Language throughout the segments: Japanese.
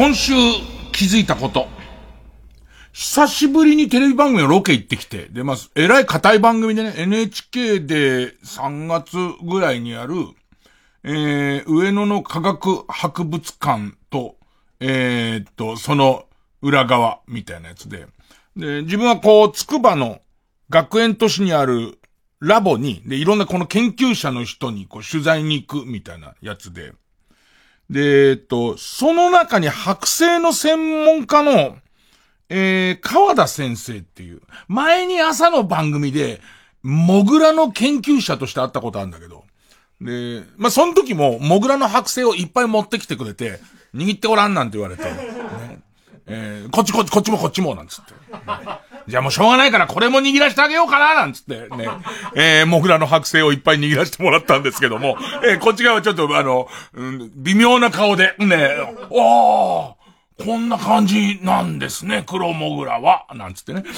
今週気づいたこと。久しぶりにテレビ番組のロケ行ってきて、で、まあ、えらい硬い番組でね、NHK で3月ぐらいにある、えー、上野の科学博物館と、えー、っと、その裏側みたいなやつで、で、自分はこう、つくばの学園都市にあるラボに、で、いろんなこの研究者の人にこう取材に行くみたいなやつで、で、えっと、その中に剥製の専門家の、えー、川田先生っていう、前に朝の番組で、モグラの研究者として会ったことあるんだけど、で、まあ、その時も、モグラの剥製をいっぱい持ってきてくれて、握ってごらんなんて言われて、ね、えー、こっちこっちこっちもこっちも、なんつって。じゃあもうしょうがないからこれも握らしてあげようかな、なんつって。ね。えー、モグラの剥製をいっぱい握らしてもらったんですけども、えー、こっち側はちょっとあの、うん、微妙な顔で、ね、おー、こんな感じなんですね、黒モグラは、なんつってね。で、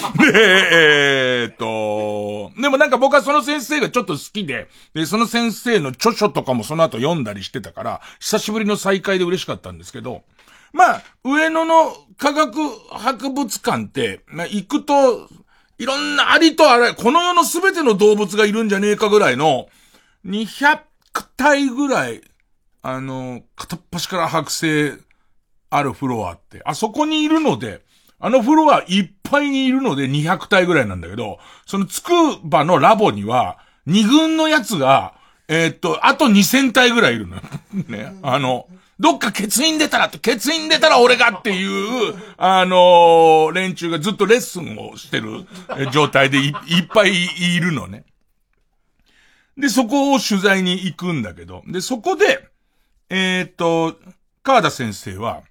えー、っと、でもなんか僕はその先生がちょっと好きで、で、その先生の著書とかもその後読んだりしてたから、久しぶりの再会で嬉しかったんですけど、まあ、上野の科学博物館って、まあ、行くと、いろんなありとあら、この世のすべての動物がいるんじゃねえかぐらいの、200体ぐらい、あの、片っ端から剥製あるフロアって、あそこにいるので、あのフロアいっぱいにいるので200体ぐらいなんだけど、そのつくばのラボには、2軍のやつが、えー、っと、あと2000体ぐらいいるの。ね。あの、どっか欠員出たらって、欠員出たら俺がっていう、あのー、連中がずっとレッスンをしてる状態でいっぱいいるのね。で、そこを取材に行くんだけど、で、そこで、えー、っと、川田先生は、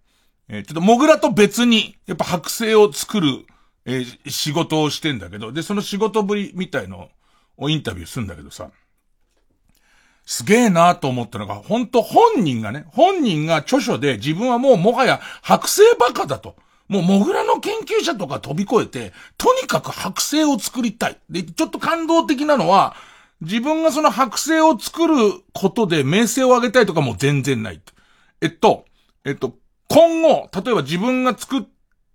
えー、ちょっとモグラと別に、やっぱ剥製を作る、えー、仕事をしてんだけど、で、その仕事ぶりみたいのをインタビューするんだけどさ、すげえなと思ったのが、本当本人がね、本人が著書で自分はもうもはや剥製バカだと。もうモグラの研究者とか飛び越えて、とにかく剥製を作りたい。で、ちょっと感動的なのは、自分がその剥製を作ることで名声を上げたいとかも全然ない。えっと、えっと、今後、例えば自分が作っ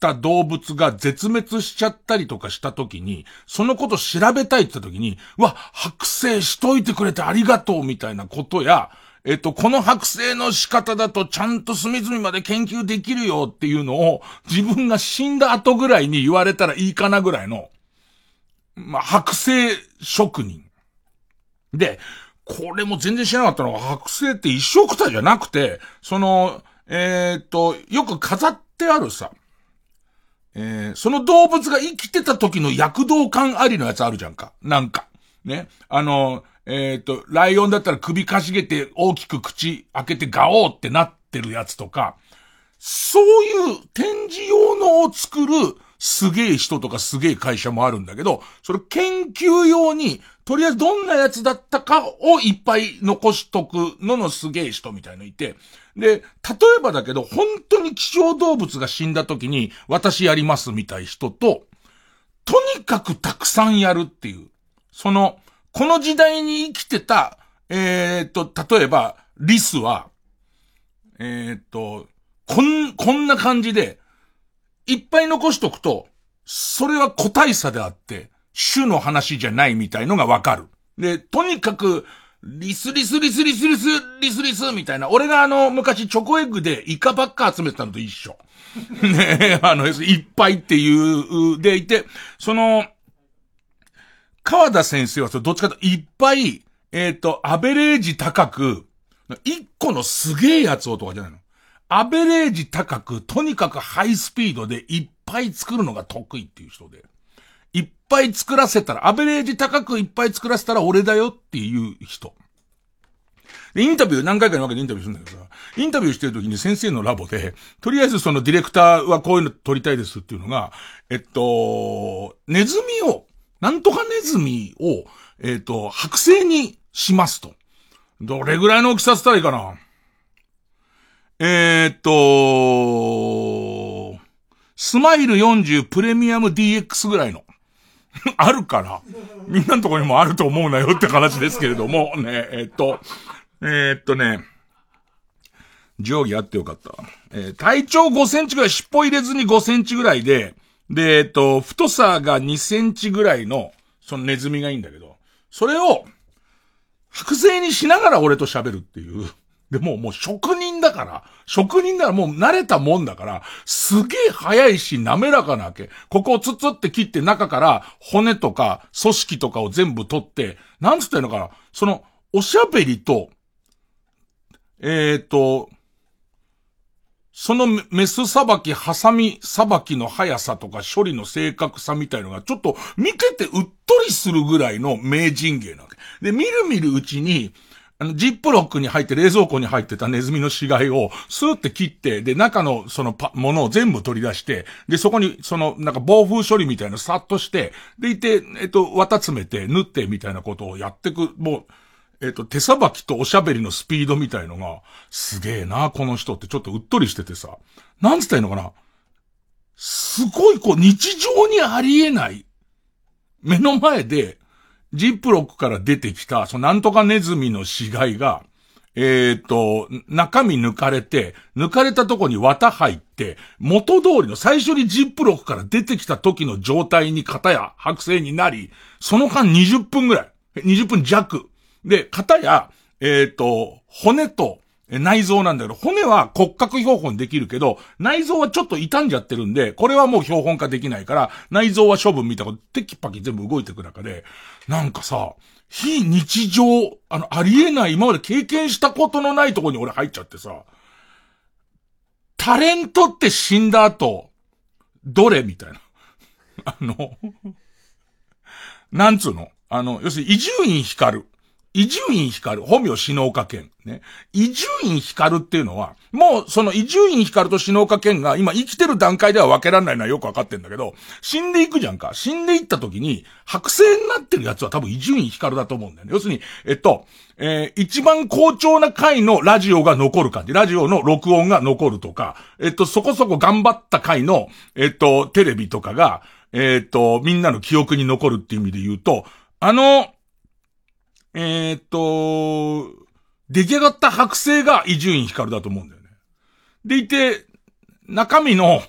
た動物が絶滅しちゃったりとかした時に、そのこと調べたいって言った時に、わ、剥製しといてくれてありがとうみたいなことや、えっと、この剥製の仕方だとちゃんと隅々まで研究できるよっていうのを自分が死んだ後ぐらいに言われたらいいかなぐらいの、まあ、剥製職人。で、これも全然知らなかったのが、剥製って一生くたじゃなくて、その、えー、っと、よく飾ってあるさ、えー、その動物が生きてた時の躍動感ありのやつあるじゃんか。なんか。ね。あの、えっ、と、ライオンだったら首かしげて大きく口開けてガオーってなってるやつとか、そういう展示用のを作るすげえ人とかすげえ会社もあるんだけど、それ研究用に、とりあえずどんなやつだったかをいっぱい残しとくののすげえ人みたいのいて、で、例えばだけど、本当に希少動物が死んだ時に、私やりますみたい人と、とにかくたくさんやるっていう。その、この時代に生きてた、えー、っと、例えば、リスは、えー、っと、こん、こんな感じで、いっぱい残しとくと、それは個体差であって、種の話じゃないみたいのがわかる。で、とにかく、リスリスリスリスリスリスリスみたいな。俺があの、昔チョコエッグでイカばっか集めてたのと一緒。ねあの、いっぱいっていう、でいて、その、川田先生はそどっちかといっぱい、えっ、ー、と、アベレージ高く、一個のすげえやつをとかじゃないの。アベレージ高く、とにかくハイスピードでいっぱい作るのが得意っていう人で。いっぱい作らせたら、アベレージ高くいっぱい作らせたら俺だよっていう人。で、インタビュー何回かに分けてインタビューするんだけどさ、インタビューしてる時に先生のラボで、とりあえずそのディレクターはこういうの撮りたいですっていうのが、えっと、ネズミをなんとかネズミを、えっ、と、剥製にしますと。どれぐらいの大きさったらいいかなえっ、と、スマイル40プレミアム DX ぐらいの。あるから、みんなのところにもあると思うなよって話ですけれども、ね、えっ、と、えっとね、定規あってよかった。えー、体長5センチぐらい、尻尾入れずに5センチぐらいで、で、えっと、太さが2センチぐらいの、そのネズミがいいんだけど、それを、白製にしながら俺と喋るっていう。で、も、もう職人だから、職人だからもう慣れたもんだから、すげえ早いし滑らかなわけ。ここをツッツって切って中から骨とか組織とかを全部取って、なんつったのかな、その、おしゃべりと、えっ、ー、と、そのメスさばき、ハサミさばきの速さとか処理の正確さみたいのがちょっと見ててうっとりするぐらいの名人芸なわけ。で、みるみるうちに、あの、ジップロックに入って冷蔵庫に入ってたネズミの死骸をスーって切って、で、中のそのパ、ものを全部取り出して、で、そこにその、なんか暴風処理みたいなのさっとして、でいて、えっと、綿詰めて、縫ってみたいなことをやってく、もう、えっ、と、手さばきとおしゃべりのスピードみたいのが、すげえな、この人ってちょっとうっとりしててさ、なんつったらいいのかな？すごいこう、日常にありえない、目の前で、ジップロックから出てきた、そのなんとかネズミの死骸が、えっ、と、中身抜かれて、抜かれたとこに綿入って、元通りの最初にジップロックから出てきた時の状態に型や剥製になり、その間20分ぐらい、20分弱、で、型や、えっ、と、骨と、内臓なんだけど、骨は骨格標本できるけど、内臓はちょっと傷んじゃってるんで、これはもう標本化できないから、内臓は処分みたいなこと、テキパキ全部動いていく中で、なんかさ、非日常、あの、ありえない、今まで経験したことのないとこに俺入っちゃってさ、タレントって死んだ後、どれみたいな。あの、なんつうの？あの、要するに、伊集院光る。伊集院光、本名篠岡健。ね。伊集院光っていうのは、もうその伊集院光と篠岡健が今生きてる段階では分けられないのはよく分かってんだけど、死んでいくじゃんか。死んでいった時に、白星になってるやつは多分伊集院光だと思うんだよね。要するに、えっと、えー、一番好調な回のラジオが残る感じ。ラジオの録音が残るとか、えっと、そこそこ頑張った回の、えっと、テレビとかが、えっと、みんなの記憶に残るっていう意味で言うと、あの、えー、っと、出来上がった剥製が伊集院光だと思うんだよね。でいて、中身の、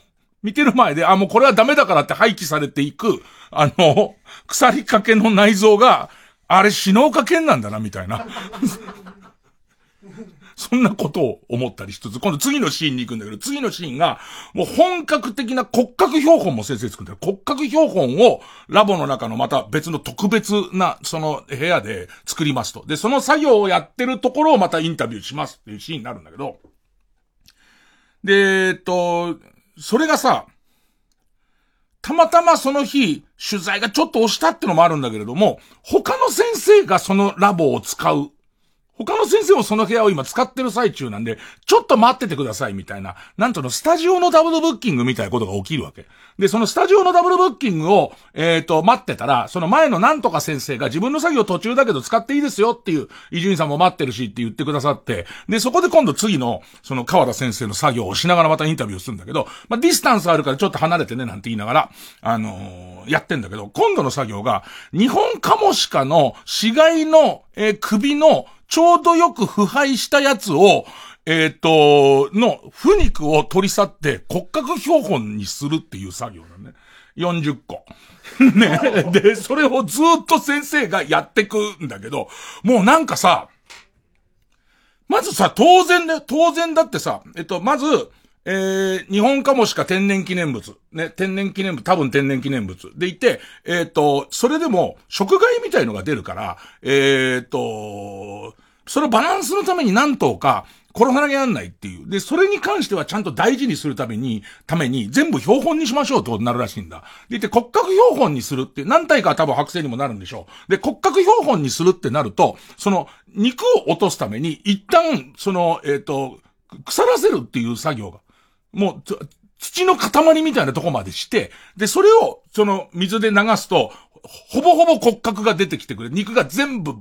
見てる前で、あ、もうこれはダメだからって廃棄されていく、あの、腐りかけの内臓が、あれ、死のうかけんなんだな、みたいな。そんなことを思ったりしつつ、今度次のシーンに行くんだけど、次のシーンが、もう本格的な骨格標本も先生作ってる。骨格標本をラボの中のまた別の特別な、その部屋で作りますと。で、その作業をやってるところをまたインタビューしますっていうシーンになるんだけど、で、えっと、それがさ、たまたまその日、取材がちょっと押したってのもあるんだけれども、他の先生がそのラボを使う他の先生もその部屋を今使ってる最中なんで、ちょっと待っててくださいみたいな、なんとのスタジオのダブルブッキングみたいなことが起きるわけ。で、そのスタジオのダブルブッキングを、えっ、ー、と、待ってたら、その前のなんとか先生が自分の作業途中だけど使っていいですよっていう、伊集院さんも待ってるしって言ってくださって、で、そこで今度次の、その川田先生の作業をしながらまたインタビューするんだけど、まあ、ディスタンスあるからちょっと離れてねなんて言いながら、あのー、やってんだけど、今度の作業が、日本カモシカの死骸の、えー、首の、ちょうどよく腐敗したやつを、えっ、ー、と、の、腐肉を取り去って骨格標本にするっていう作業だね。40個。ね。で、それをずっと先生がやってくんだけど、もうなんかさ、まずさ、当然ね、当然だってさ、えっと、まず、えー、日本かもしか天然記念物。ね、天然記念物、多分天然記念物。でいて、えっ、ー、と、それでも、食害みたいのが出るから、えっ、ー、と、そのバランスのために何頭か、殺さなきゃなんないっていう。で、それに関してはちゃんと大事にするために、ために、全部標本にしましょうとなるらしいんだ。でいて、骨格標本にするって、何体かは多分剥製にもなるんでしょう。で、骨格標本にするってなると、その、肉を落とすために、一旦、その、えっ、ー、と、腐らせるっていう作業がもう、土の塊みたいなとこまでして、で、それを、その、水で流すと、ほぼほぼ骨格が出てきてくれる。肉が全部、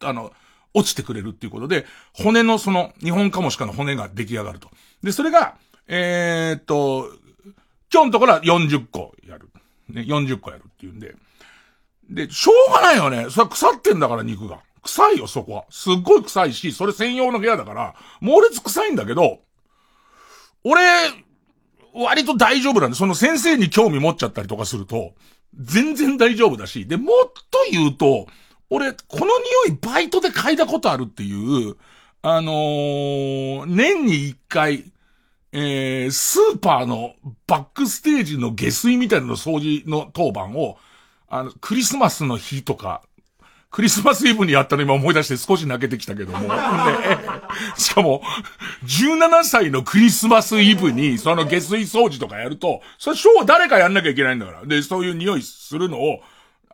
あの、落ちてくれるっていうことで、骨のその、日本カモシカの骨が出来上がると。で、それが、えー、っと、今日のところは40個やる。ね、40個やるっていうんで。で、しょうがないよね。それは腐ってんだから肉が。臭いよ、そこは。すっごい臭いし、それ専用の部屋だから、猛烈臭いんだけど、俺、割と大丈夫なんで、その先生に興味持っちゃったりとかすると、全然大丈夫だし、で、もっと言うと、俺、この匂いバイトで嗅いだことあるっていう、あのー、年に一回、えー、スーパーのバックステージの下水みたいなの掃除の当番を、あの、クリスマスの日とか、クリスマスイブにやったの今思い出して少し泣けてきたけども。ね、しかも、17歳のクリスマスイブに、その下水掃除とかやると、それ、ショー誰かやんなきゃいけないんだから。で、そういう匂いするのを、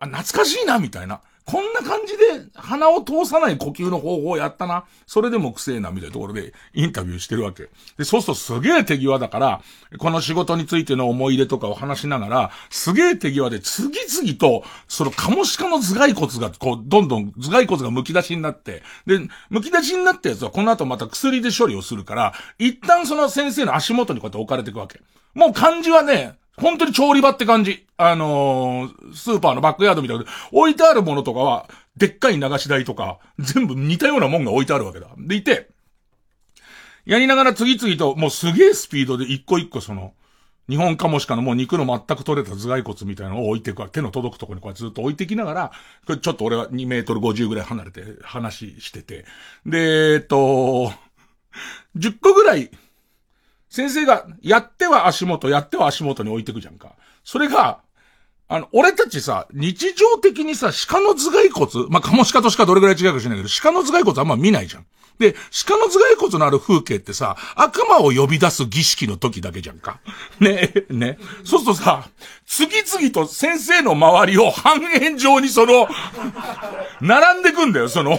あ、懐かしいな、みたいな。こんな感じで鼻を通さない呼吸の方法をやったな。それでもくせえな、みたいなところでインタビューしてるわけ。で、そうするとすげえ手際だから、この仕事についての思い出とかを話しながら、すげえ手際で次々と、そのカモシカの頭蓋骨が、こう、どんどん頭蓋骨が剥き出しになって、で、剥き出しになったやつはこの後また薬で処理をするから、一旦その先生の足元にこうやって置かれていくわけ。もう漢字はね、本当に調理場って感じ。あのー、スーパーのバックヤードみたいな。置いてあるものとかは、でっかい流し台とか、全部似たようなもんが置いてあるわけだ。でいて、やりながら次々と、もうすげえスピードで一個一個その、日本カモシカのもう肉の全く取れた頭蓋骨みたいなのを置いていくわ。手の届くところにこうずっと置いてきながら、これちょっと俺は2メートル50ぐらい離れて話してて。で、えっと、10個ぐらい先生が、やっては足元、やっては足元に置いてくじゃんか。それが、あの、俺たちさ、日常的にさ、鹿の頭蓋骨、まあ、カモシカと鹿どれぐらい違うか知らないけど、鹿の頭蓋骨あんま見ないじゃん。で、鹿の頭蓋骨のある風景ってさ、悪魔を呼び出す儀式の時だけじゃんか。ね、ね。そうするとさ、次々と先生の周りを半円状にその、並んでくんだよ、その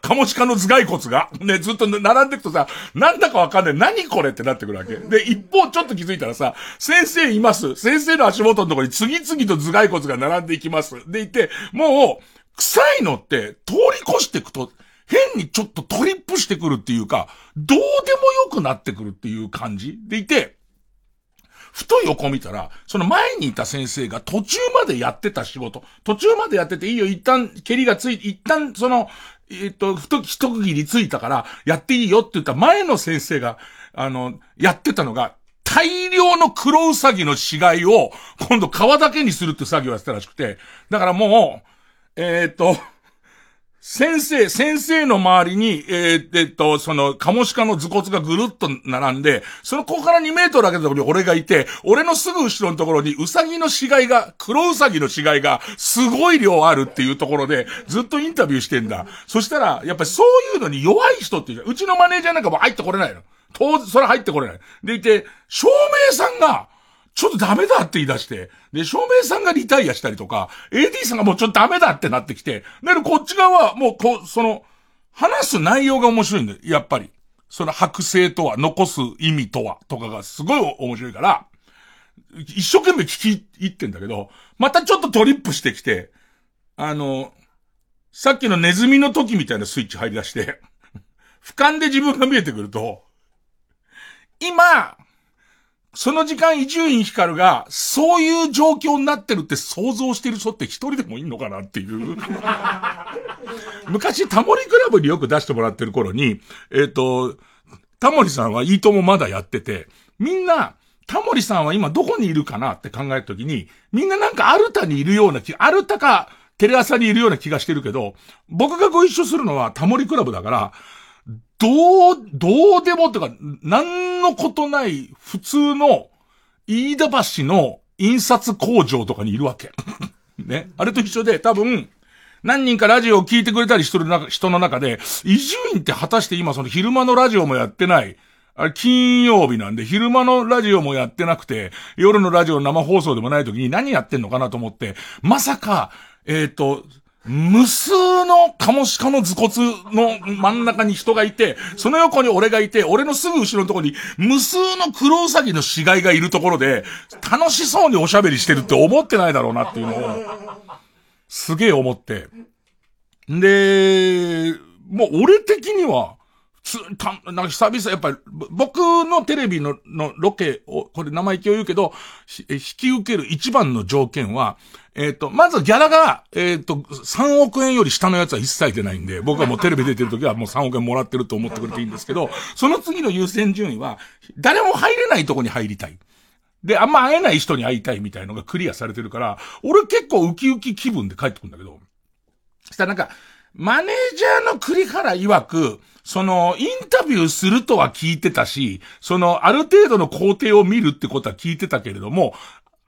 カモシカの頭蓋骨が、ね、ずっと並んでくとさ、なんだかわかんない。何これってなってくるわけ。で、一方ちょっと気づいたらさ、先生います。先生の足元のところに次々と頭蓋骨が並んでいきます。でいて、もう、臭いのって通り越していくと、変にちょっとトリップしてくるっていうか、どうでもよくなってくるっていう感じでいて、ふと横見たら、その前にいた先生が途中までやってた仕事、途中までやってていいよ、一旦、蹴りがついて、一旦その、えっと、ふと、一区切りついたから、やっていいよって言った前の先生が、あの、やってたのが、大量の黒うさぎの死骸を、今度皮だけにするって作業をやってたらしくて、だからもう、えっ、と、先生、先生の周りに、えー、えっと、その、カモシカの頭骨がぐるっと並んで、そのここから2メートル上げたところに俺がいて、俺のすぐ後ろのところにウサギの死骸が、黒ウサギの死骸が、すごい量あるっていうところで、ずっとインタビューしてんだ。そしたら、やっぱりそういうのに弱い人っていううちのマネージャーなんかも入ってこれないの。当然、それ入ってこれない。でいて、照明さんが、ちょっとダメだって言い出して、で、照明さんがリタイアしたりとか、AD さんがもうちょっとダメだってなってきて、だからこっち側はもうこう、その、話す内容が面白いんだよ、やっぱり。その剥製とは、残す意味とは、とかがすごい面白いから、一生懸命聞き入ってんだけど、またちょっとトリップしてきて、あの、さっきのネズミの時みたいなスイッチ入り出して、俯瞰で自分が見えてくると、今、その時間伊集院光が、そういう状況になってるって想像してる人って一人でもいんのかなっていう。昔、タモリクラブによく出してもらってる頃に、えっ、ー、と、タモリさんはいいともまだやってて、みんな、タモリさんは今どこにいるかなって考えたときに、みんななんかアルタにいるような気、アルタかテレ朝にいるような気がしてるけど、僕がご一緒するのはタモリクラブだから、どう、どうでもってか、なんのことない普通の飯田橋の印刷工場とかにいるわけ。ね。あれと一緒で多分、何人かラジオを聞いてくれたりしてる人の中で、伊集院って果たして今その昼間のラジオもやってない。あれ、金曜日なんで、昼間のラジオもやってなくて、夜のラジオ生放送でもない時に何やってんのかなと思って、まさか、えっ、ー、と、無数のカモシカの頭骨の真ん中に人がいて、その横に俺がいて、俺のすぐ後ろのとこに無数のクロウサギの死骸がいるところで、楽しそうにおしゃべりしてるって思ってないだろうなっていうのを、すげえ思って。で、もう俺的には、つ、た、なんか久々、やっぱり、僕のテレビの、のロケを、これ生意気を言うけど、引き受ける一番の条件は、えっ、ー、と、まずギャラが、えっ、ー、と、3億円より下のやつは一切出ないんで、僕はもうテレビ出てる時はもう3億円もらってると思ってくれていいんですけど、その次の優先順位は、誰も入れないとこに入りたい。で、あんま会えない人に会いたいみたいのがクリアされてるから、俺結構ウキウキ気分で帰ってくるんだけど、したらなんか、マネージャーの栗原曰く、その、インタビューするとは聞いてたし、その、ある程度の工程を見るってことは聞いてたけれども、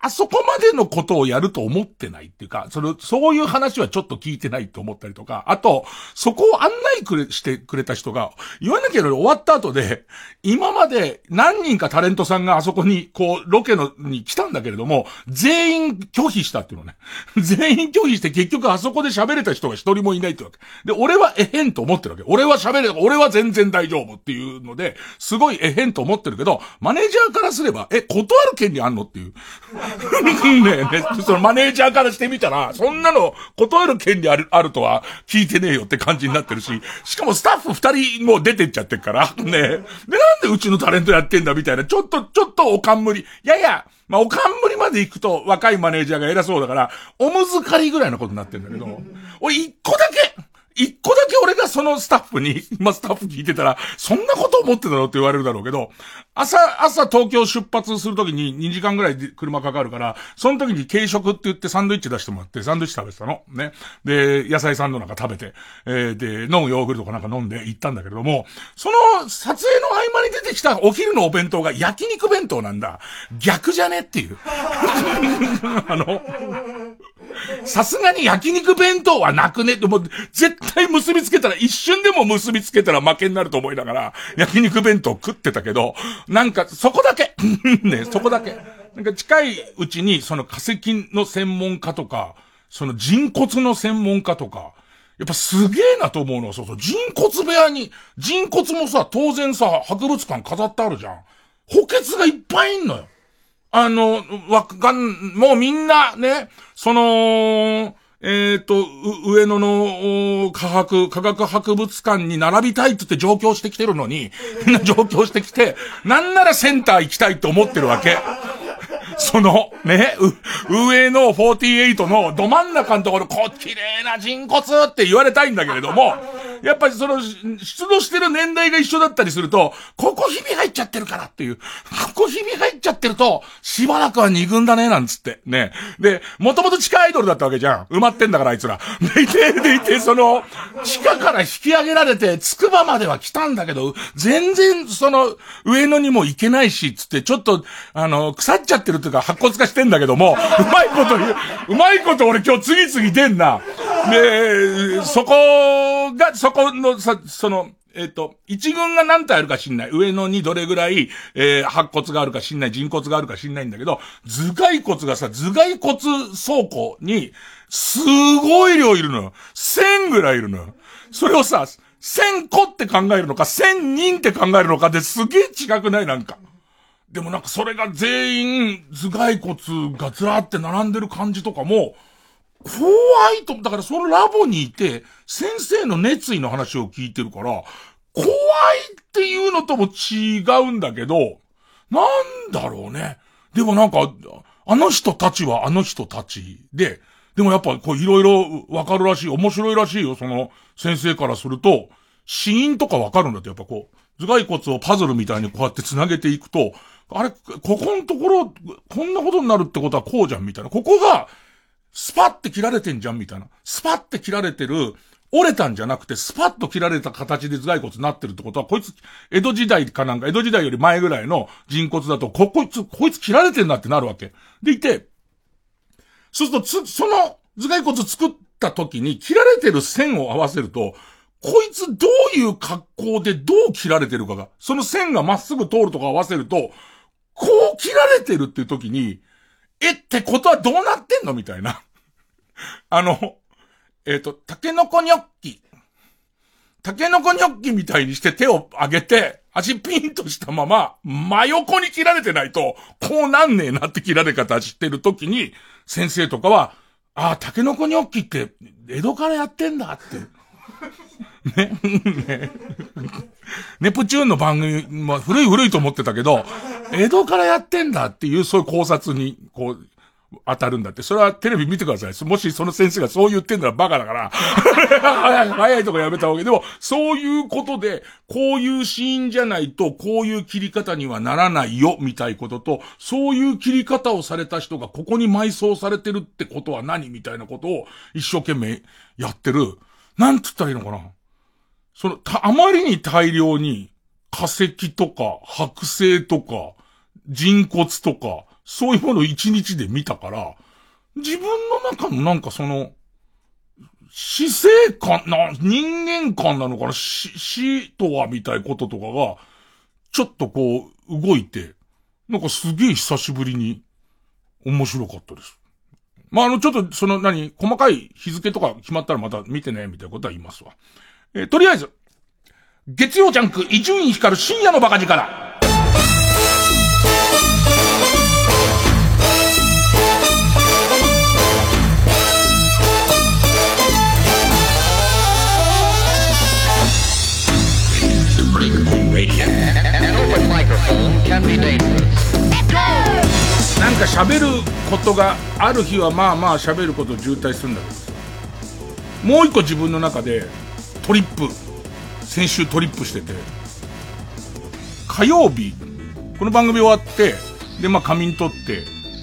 あそこまでのことをやると思ってないっていうか、その、そういう話はちょっと聞いてないと思ったりとか、あと、そこを案内くれ、してくれた人が、言わなきゃいけない終わった後で、今まで何人かタレントさんがあそこに、こう、ロケの、に来たんだけれども、全員拒否したっていうのね。全員拒否して結局あそこで喋れた人が一人もいないってわけ。で、俺はえへんと思ってるわけ。俺は喋れ、俺は全然大丈夫っていうので、すごいえへんと思ってるけど、マネージャーからすれば、え、断る権利あんのっていう。ねね、そのマネージャーからしてみたら、そんなの断る権利ある、あるとは聞いてねえよって感じになってるし、しかもスタッフ二人も出てっちゃってるから、ね。で、なんでうちのタレントやってんだみたいな、ちょっと、ちょっとおかんむり。いやいや、まあ、おかんむりまで行くと若いマネージャーが偉そうだから、おむずかりぐらいのことになってんだけど、俺一個だけ、一個だけ俺がそのスタッフに、まあ、スタッフ聞いてたら、そんなこと思ってたのって言われるだろうけど、朝、朝東京出発するときに2時間ぐらい車かかるから、その時に軽食って言ってサンドイッチ出してもらって、サンドイッチ食べてたの。ね。で、野菜サンドなんか食べて、えー、で、飲むヨーグルトかなんか飲んで行ったんだけれども、その撮影の合間に出てきたお昼のお弁当が焼肉弁当なんだ。逆じゃねっていう。あの、さすがに焼肉弁当はなくねって、もう絶対結びつけたら、一瞬でも結びつけたら負けになると思いながら、焼肉弁当食ってたけど、なんかそこだけ ね、そこだけ。なんか近いうちに、その化石の専門家とか、その人骨の専門家とか、やっぱすげえなと思うのは、そうそう、人骨部屋に、人骨もさ、当然さ、博物館飾ってあるじゃん。補欠がいっぱいいんのよ。あの、わかん、もうみんなね、その、えっ、ー、と、上野の科学、科学博物館に並びたいって言って上京してきてるのに、みんな上京してきて、なんならセンター行きたいって思ってるわけ。その、ね、上の48のど真ん中のところ、こう、綺麗な人骨って言われたいんだけれども、やっぱりその、出土してる年代が一緒だったりすると、ここひび入っちゃってるからっていう、ここひび入っちゃってると、しばらくは二軍だね、なんつって。ね。で、もともと地下アイドルだったわけじゃん。埋まってんだから、あいつら。でいて、でいて、その、地下から引き上げられて、つくばまでは来たんだけど、全然、その、上野にも行けないし、つって、ちょっと、あの、腐っちゃってるというか、白骨化してんだけども、うまいこと言う、うまいこと俺今日次々出んな。で、そこが、そこの、さ、その、えっ、と、一軍が何体あるか知んない。上野にどれぐらい、えー、白骨があるか知んない。人骨があるか知んないんだけど、頭蓋骨がさ、頭蓋骨倉庫に、すごい量いるのよ。千ぐらいいるのよ。それをさ、千個って考えるのか、千人って考えるのかですげえ違くない？なんか。でもなんかそれが全員頭蓋骨がずらって並んでる感じとかも、怖いと、だからそのラボにいて、先生の熱意の話を聞いてるから、怖いっていうのとも違うんだけど、なんだろうね。でもなんか、あの人たちはあの人たちで、でもやっぱこういろいろわかるらしい、面白いらしいよ、その先生からすると、死因とかわかるんだって、やっぱこう、頭蓋骨をパズルみたいにこうやって繋げていくと、あれ、ここのところ、こんなことになるってことはこうじゃん、みたいな。ここが、スパって切られてんじゃんみたいな。スパって切られてる、折れたんじゃなくて、スパッと切られた形で頭蓋骨になってるってことは、こいつ、江戸時代かなんか、江戸時代より前ぐらいの人骨だと、こ、こいつ、こいつ切られてんだってなるわけ。でいて、そうすると、つ、その頭蓋骨作った時に切られてる線を合わせると、こいつどういう格好でどう切られてるかが、その線がまっすぐ通るとか合わせると、こう切られてるっていう時に、えってことはどうなってんの？みたいな。あの、えっ、ー、と、タケノコニョッキ。タケノコニョッキみたいにして手を上げて、足ピンとしたまま、真横に切られてないと、こうなんねえなって切られ方してる時に、先生とかは、ああ、タケノコニョッキって、江戸からやってんだって。ね、ね、ネプチューンの番組、まあ古い古いと思ってたけど、江戸からやってんだっていう、そういう考察に、こう、当たるんだって。それはテレビ見てください。もしその先生がそう言ってんならバカだから、早い、早いとこやめた方がいい。でも、そういうことで、こういうシーンじゃないと、こういう切り方にはならないよ、みたいことと、そういう切り方をされた人がここに埋葬されてるってことは何みたいなことを一生懸命やってる。なんつったらいいのかなその、た、あまりに大量に化石とか、剥製とか、人骨とか、そういうものを一日で見たから、自分の中のなんかその、死生観な、人間観なのかな死、死とはみたいこととかが、ちょっとこう、動いて、なんかすげえ久しぶりに、面白かったです。まあ、あの、ちょっと、その何、細かい日付とか決まったらまた見てね、みたいなことは言いますわ。えー、とりあえず、月曜ジャンク、伊集院光る深夜のバカ力。なんか喋ることがある日はまあまあ喋ること渋滞するんだけどもう一個自分の中でトリップ先週トリップしてて火曜日この番組終わってでまあ仮眠取って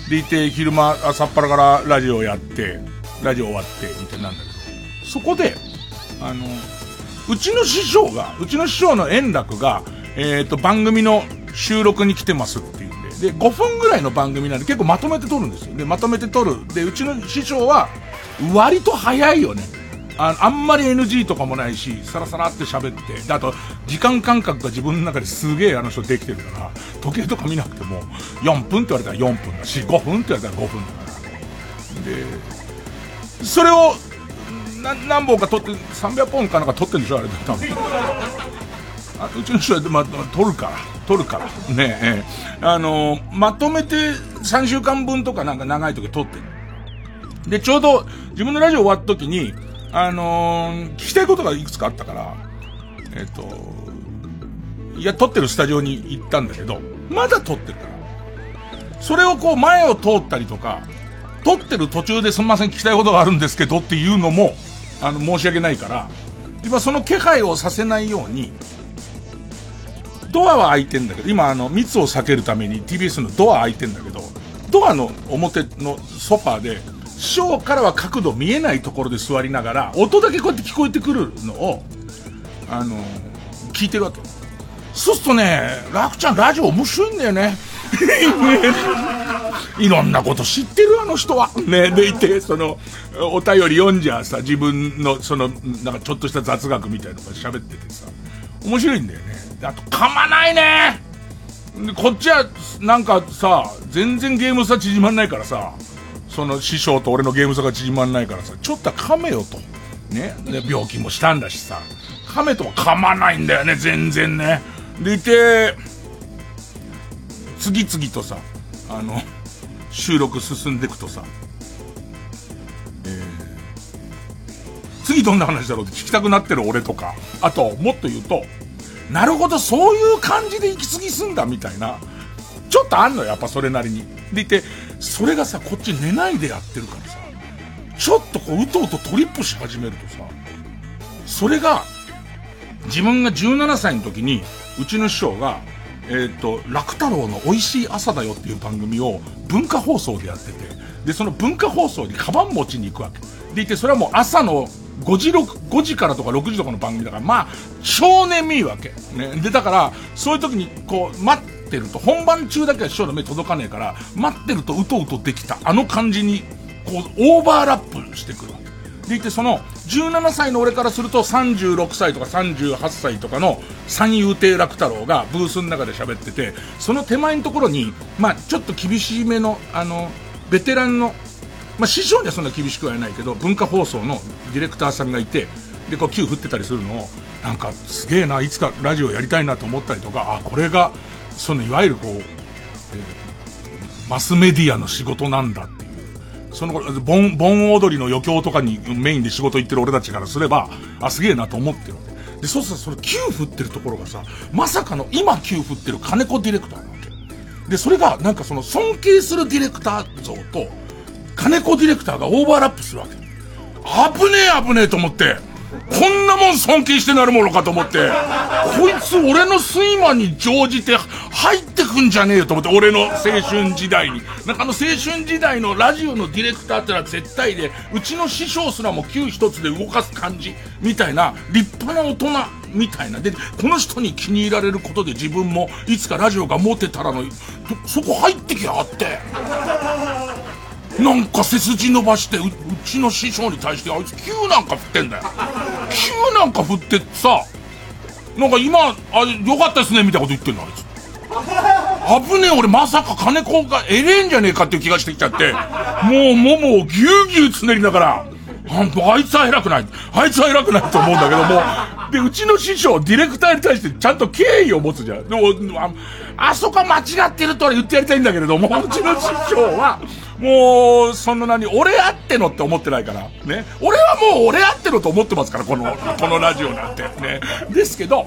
でいて昼間朝っぱらからラジオやってラジオ終わってみたいなんだけどそこであのうちの師匠がうちの師匠の円楽がえっ、ー、と番組の収録に来てますっていうんで、で、5分ぐらいの番組なんで結構まとめて撮るんですよ。で、まとめて撮る。で、うちの師匠は、割と早いよね。ああんまり NG とかもないし、サラサラって喋って、で、あと、時間感覚が自分の中ですげえあの人できてるから、時計とか見なくても、4分って言われたら4分だし、5分って言われたら5分だから。で、それを、な何本か撮って、300本かなんか撮ってるんでしょあれ多分。あうちの人は、まあ、撮るから。撮るから。ねえ、あの、まとめて3週間分とかなんか長い時撮ってる。で、ちょうど自分のラジオ終わった時に、あのー、聞きたいことがいくつかあったから、えっ、ー、と、いや、撮ってるスタジオに行ったんだけど、まだ撮ってるから。それをこう前を通ったりとか、撮ってる途中ですみません聞きたいことがあるんですけどっていうのも、あの、申し訳ないから、今その気配をさせないように、ドアは開いてんだけど、今あの、密を避けるために TBS のドア開いてんだけど、ドアの表のソファーで、師匠からは角度見えないところで座りながら、音だけこうやって聞こえてくるのを、あの、聞いてるわけ。そうするとね、楽ちゃんラジオ面白いんだよね。いろんなこと知ってるあの人は。ね、でいて、その、お便り読んじゃさ、自分の、その、なんかちょっとした雑学みたいなのが喋っててさ、面白いんだよね。あと、噛まないねこっちは、なんかさ、全然ゲーム差縮まんないからさ、その師匠と俺のゲーム差が縮まんないからさ、ちょっとは噛めよと。ね。で、病気もしたんだしさ、噛めとも噛まないんだよね、全然ね。でいて、次々とさ、あの、収録進んでいくとさ、えー、次どんな話だろうって聞きたくなってる俺とか、あと、もっと言うと、なるほど、そういう感じで行き過ぎすんだ、みたいな。ちょっとあんのやっぱそれなりに。でいて、それがさ、こっち寝ないでやってるからさ、ちょっとこう、うとうとトリップし始めるとさ、それが、自分が17歳の時に、うちの師匠が、えっ、ー、と、楽太郎の美味しい朝だよっていう番組を文化放送でやってて、で、その文化放送にカバン持ちに行くわけ。でいて、それはもう朝の5時、6、5時からとか6時とかの番組だから、まあ、少年見いわけ。ね。で、だから、そういう時に、こう、待ってると、本番中だけは師匠の目届かねえから、待ってるとうとうとできた、あの感じに、こう、オーバーラップしてくる。でいて、その、17歳の俺からすると36歳とか38歳とかの三遊亭楽太郎がブースの中で喋ってて、その手前のところに、まあちょっと厳しめの、あの、ベテランのまあ師匠にはそんな厳しくはないけど、文化放送のディレクターさんがいて、で、こう、球振ってたりするのを、なんか、すげえな、いつかラジオやりたいなと思ったりとか、あ、これが、その、いわゆるこう、えー、マスメディアの仕事なんだっていう。その、盆、盆踊りの余興とかにメインで仕事行ってる俺たちからすれば、あ、すげえなと思ってるわけ。で、そうするとその球振ってるところがさ、まさかの今球振ってる金子ディレクターなわけ。で、それが、なんかその尊敬するディレクター像と、金子ディレクターがオーバーラップするわけ。危ねえ危ねえと思って。こんなもん尊敬してなるものかと思って、こいつ俺の睡魔に乗じて入ってくんじゃねえよと思って、俺の青春時代に。なんかあの青春時代のラジオのディレクターってのは絶対で、うちの師匠すらも球一つで動かす感じ、みたいな、立派な大人、みたいな。で、この人に気に入られることで自分もいつかラジオが持てたらの、そこ入ってきやがって。なんか背筋伸ばしてう、ちの師匠に対してあいつ球なんか振ってんだよ。球なんか振ってさ、なんか今、あ、よかったですね、みたいなこと言ってんだ、あいつ。危ねえ、俺まさか金子がえれんじゃねえかっていう気がしてきちゃって、もうももをぎゅうぎゅうつねりながら、あいつは偉くない。あいつは偉くないと思うんだけども、で、うちの師匠、ディレクターに対してちゃんと敬意を持つじゃん。でも、ああそこは間違ってるとは言ってやりたいんだけれども、うちの師匠は、もう、そんな何、俺あってのって思ってないから。ね。俺はもう俺あってのと思ってますから、この、このラジオなんて。ね。ですけど、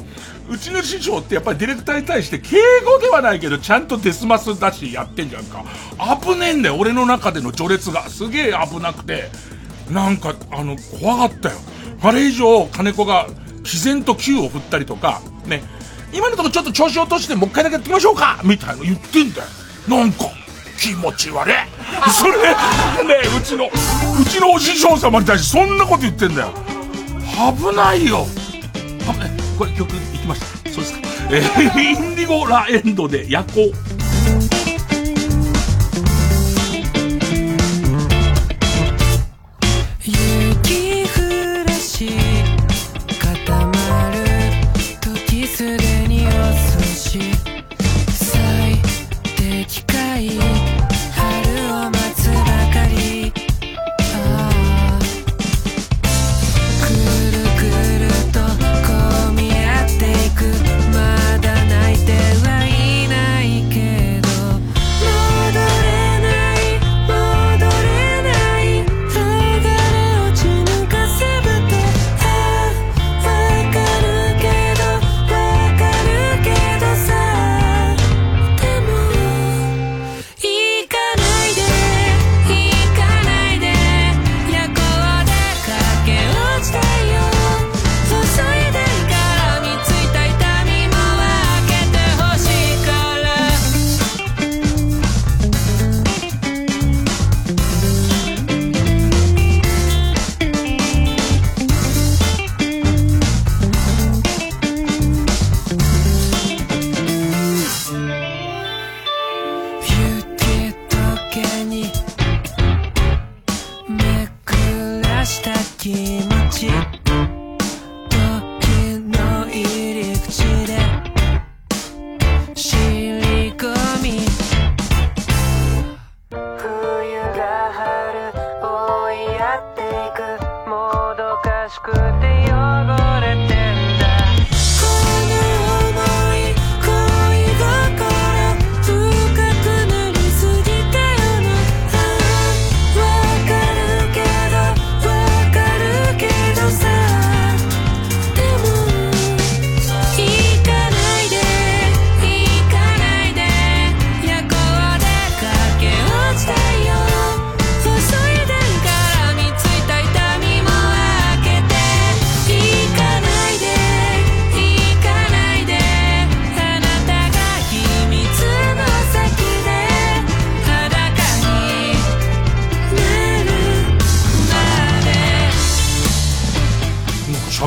うちの師匠ってやっぱりディレクターに対して敬語ではないけど、ちゃんとデスマスだしやってんじゃんか。危ねえんだよ、俺の中での序列が。すげえ危なくて。なんか、あの、怖かったよ。あれ以上、金子が、自然と球を振ったりとか、ね。今のところちょっと調子落としてもう一回だけやってみましょうかみたいな言ってんだよ。なんか、気持ち悪い。それ、ねうちの、うちのお師匠様に対してそんなこと言ってんだよ。危ないよ。これ曲いきました。そうですか。えー、インディゴラエンドで夜行。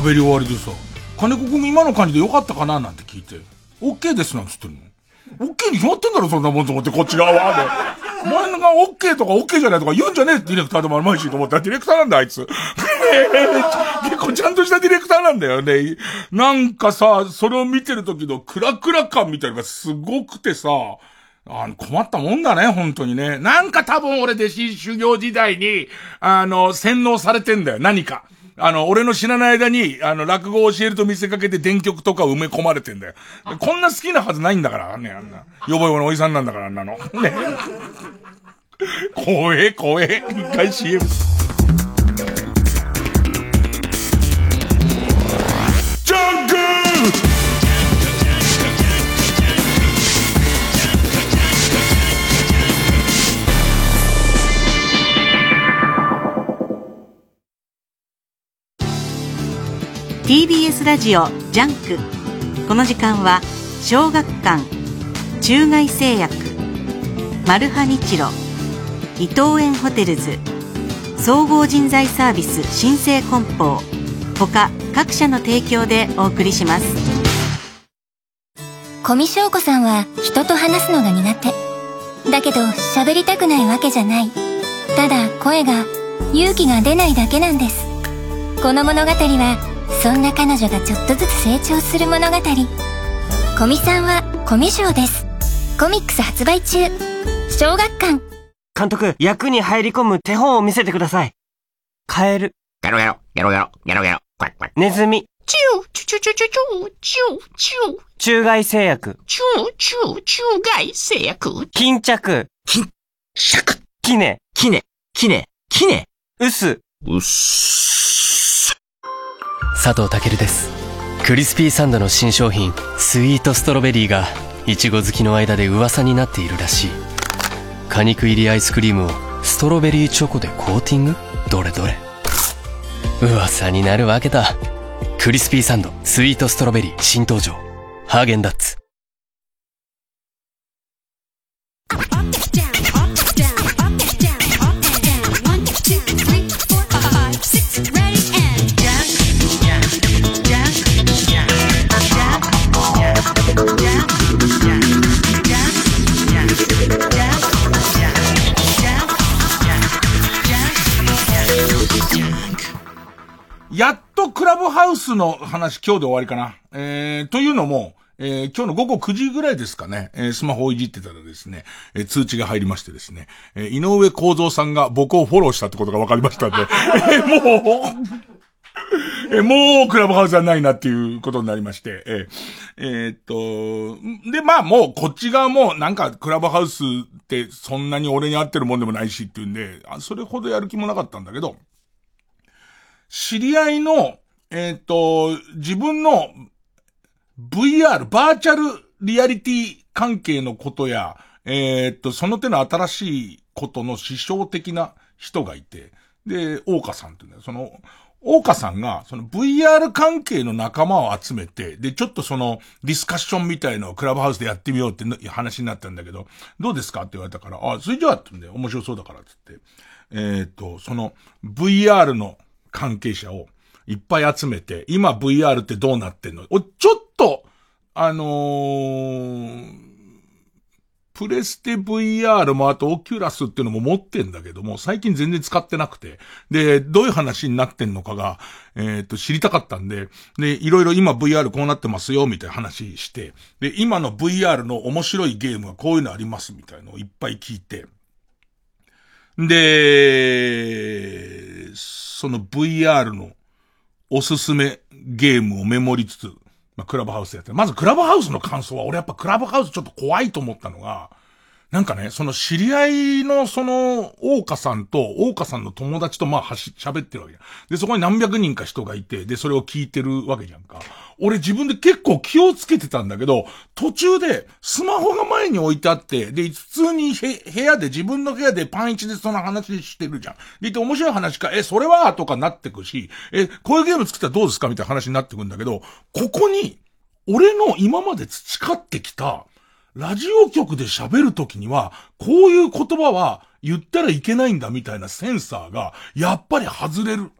喋り終わりでさ、金子君今の感じでよかったかななんて聞いて、OK ですなんつってんの。OK に決まってんだろ、そんなもんと思って、こっち側は。お前が OK とか OK じゃないとか言うんじゃねえディレクターでもあるまいしと思ったらディレクターなんだ、あいつ。結構ちゃんとしたディレクターなんだよね。なんかさ、それを見てる時のクラクラ感みたいなのがすごくてさ、あの困ったもんだね、本当にね。なんか多分俺弟子修行時代に、あの、洗脳されてんだよ、何か。あの、俺の知らない間に、あの、落語を教えると見せかけて電極とかを埋め込まれてんだよ。こんな好きなはずないんだから、ね、あんな。よぼよぼのおじさんなんだから、あんなの。ね。怖え、怖え。一回 CM。TBS ラジオ JUNK。この時間は小学館中外製薬マルハニチロ伊藤園ホテルズ総合人材サービス新生梱包他各社の提供でお送りします。古見硝子さんは人と話すのが苦手。だけど喋りたくないわけじゃない。ただ声が勇気が出ないだけなんです。この物語はそんな彼女がちょっとずつ成長する物語。古見さんはコミュ障です。コミックス発売中。小学館。監督役に入り込む手本を見せてください。カエル。ゲロゲロ。ゲロゲロ。ゲロゲロ。クワクワネズミ。チュー。チュチュチュチュチュ。チュチュ中外製薬。チュチュ中外製薬。巾着。巾着。キネキネキネキネウスうっす佐藤健です。クリスピーサンドの新商品スイートストロベリーがいちご好きの間で噂になっているらしい。果肉入りアイスクリームをストロベリーチョコでコーティング？どれどれ。噂になるわけだ。クリスピーサンドスイートストロベリー新登場。ハーゲンダッツ。やっとクラブハウスの話今日で終わりかな。えー、というのも、えー、今日の午後9時ぐらいですかね、えー、スマホをいじってたらですね、えー、通知が入りましてですね、えー、井上幸三さんが僕をフォローしたってことが分かりましたんで、えー、もう、え、もうクラブハウスはないなっていうことになりまして、ええー、っと、で、まあもうこっち側もなんかクラブハウスってそんなに俺に合ってるもんでもないしっていうんで、あそれほどやる気もなかったんだけど、知り合いの、えっ、ー、と、自分の VR、バーチャルリアリティ関係のことや、えっ、ー、と、その手の新しいことの師匠的な人がいて、で、大岡さんってね、その、大岡さんが、その VR 関係の仲間を集めて、で、ちょっとその、ディスカッションみたいのをクラブハウスでやってみようって話になったんだけど、どうですか？って言われたから、あ、それじゃあってんで、面白そうだからって言って、えっ、ー、と、その、VR の関係者をいっぱい集めて、今 VR ってどうなってんの？お、ちょっと、あのー、プレステ VR もあとオキュラスっていうのも持ってんだけども、最近全然使ってなくて。で、どういう話になってんのかが、えっ、ー、と、知りたかったんで、で、いろいろ今 VR こうなってますよ、みたいな話して、で、今の VR の面白いゲームはこういうのあります、みたいのをいっぱい聞いて。で、その VR のおすすめゲームをメモりつつ、まあ、クラブハウスやって。まずクラブハウスの感想は、俺やっぱクラブハウスちょっと怖いと思ったのが、なんかね、その知り合いのその、大岡さんと、大岡さんの友達とまあ、はし、喋ってるわけじゃんで、そこに何百人か人がいて、で、それを聞いてるわけじゃんか。俺自分で結構気をつけてたんだけど、途中でスマホが前に置いてあって、で、普通にへ部屋で、自分の部屋でパンイチでその話してるじゃん。で、て面白い話か、え、それはとかなってくし、え、こういうゲーム作ったらどうですかみたいな話になってくんだけど、ここに、俺の今まで培ってきた、ラジオ局で喋るときには、こういう言葉は言ったらいけないんだみたいなセンサーが、やっぱり外れる。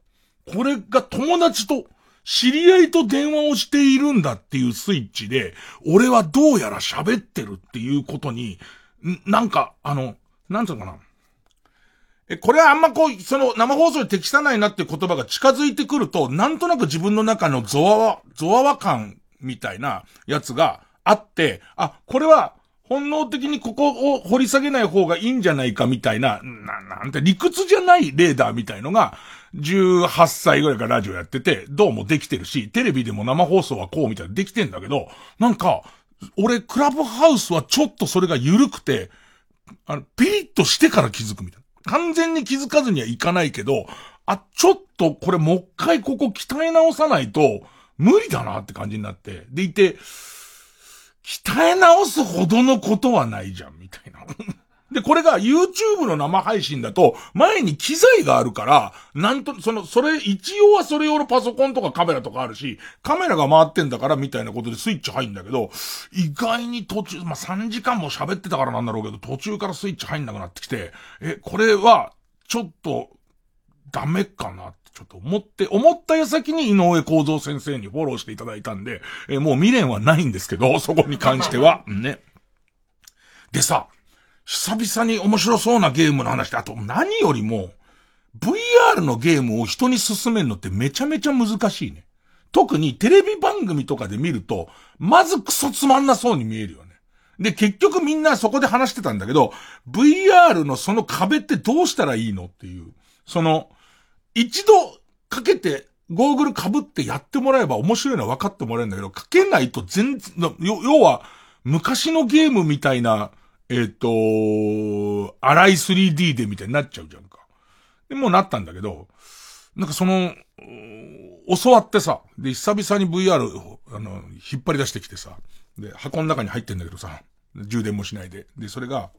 これが友達と、知り合いと電話をしているんだっていうスイッチで、俺はどうやら喋ってるっていうことに、なんか、あの、なんつうのかな。え、これはあんまこう、その生放送に適さないなっていう言葉が近づいてくると、なんとなく自分の中のゾワワ、ゾワワ感みたいなやつが、あって、あ、これは本能的にここを掘り下げない方がいいんじゃないかみたいな、な、なんて理屈じゃないレーダーみたいのが、18歳ぐらいからラジオやってて、どうもできてるし、テレビでも生放送はこうみたいなできてんだけど、なんか、俺、クラブハウスはちょっとそれが緩くて、あの、ピリッとしてから気づくみたいな。完全に気づかずにはいかないけど、あ、ちょっとこれもう一回ここ鍛え直さないと、無理だなって感じになって。でいて、鍛え直すほどのことはないじゃん、みたいな。で、これが YouTube の生配信だと、前に機材があるから、なんと、その、それ、一応はそれ用のパソコンとかカメラとかあるし、カメラが回ってんだからみたいなことでスイッチ入るんだけど、意外に途中、まあ、3時間も喋ってたからなんだろうけど、途中からスイッチ入んなくなってきて、え、これは、ちょっと、ダメかなっちょっと思って、思った矢先に井上幸三先生にフォローしていただいたんで、えもう未練はないんですけど、そこに関しては。ね。でさ、久々に面白そうなゲームの話で、あと何よりも、VR のゲームを人に進めるのってめちゃめちゃ難しいね。特にテレビ番組とかで見ると、まずクソつまんなそうに見えるよね。で、結局みんなそこで話してたんだけど、VR のその壁ってどうしたらいいのっていう。その、一度かけて、ゴーグル被ってやってもらえば面白いのは分かってもらえるんだけど、かけないと全然、要は、昔のゲームみたいな、えっ、ー、と、荒い 3D でみたいになっちゃうじゃんか。で、もうなったんだけど、なんかその、教わってさ、で、久々に VR、あの、引っ張り出してきてさ、で、箱の中に入ってんだけどさ、充電もしないで。で、それが、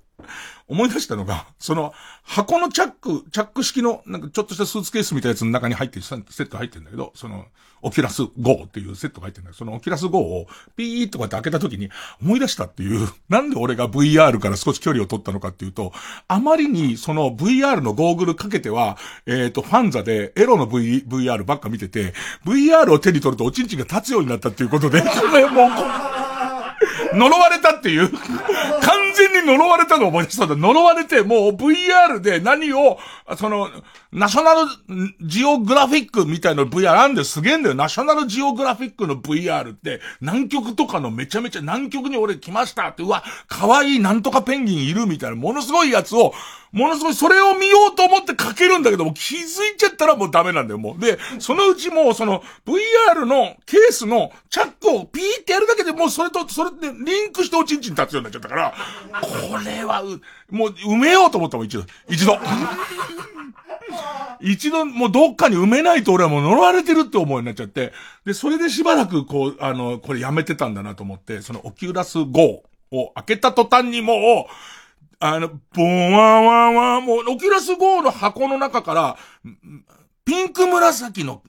思い出したのが、その、箱のチャック、チャック式の、なんかちょっとしたスーツケースみたいなやつの中に入ってる、セット入ってんだけど、その、オキュラス GO っていうセットが入ってんだけど、そのオキュラス GO をピーッとこうやって開けた時に思い出したっていう、なんで俺が VR から少し距離を取ったのかっていうと、あまりにその VR のゴーグルかけては、えっ、ー、と、ファンザでエロの v、VR ばっか見てて、VR を手に取るとおちんちんが立つようになったっていうことで、もう、呪われたっていう、全に呪われたのを思い出したんだ。呪われて、もう VR で何を、その、ナショナルジオグラフィックみたいな VR なんですげえんだよ。ナショナルジオグラフィックの VR って、南極とかのめちゃめちゃ南極に俺来ましたって、うわ、可愛いなんとかペンギンいるみたいな、ものすごいやつを、ものすごいそれを見ようと思ってかけるんだけども、気づいちゃったらもうダメなんだよ、もう。で、そのうちもうその VR のケースのチャックをピーってやるだけでもうそれと、それでリンクしておちんちん立つようになっちゃったから、これはう、もう埋めようと思ったもん、一度。一度。一度、もうどっかに埋めないと俺はもう呪われてるって思いになっちゃって、で、それでしばらくこう、あの、これやめてたんだなと思って、そのオキュラス GO を開けた途端にもう、あの、ボーワンワンワン、もう、オキュラス GO の箱の中から、ピンク紫の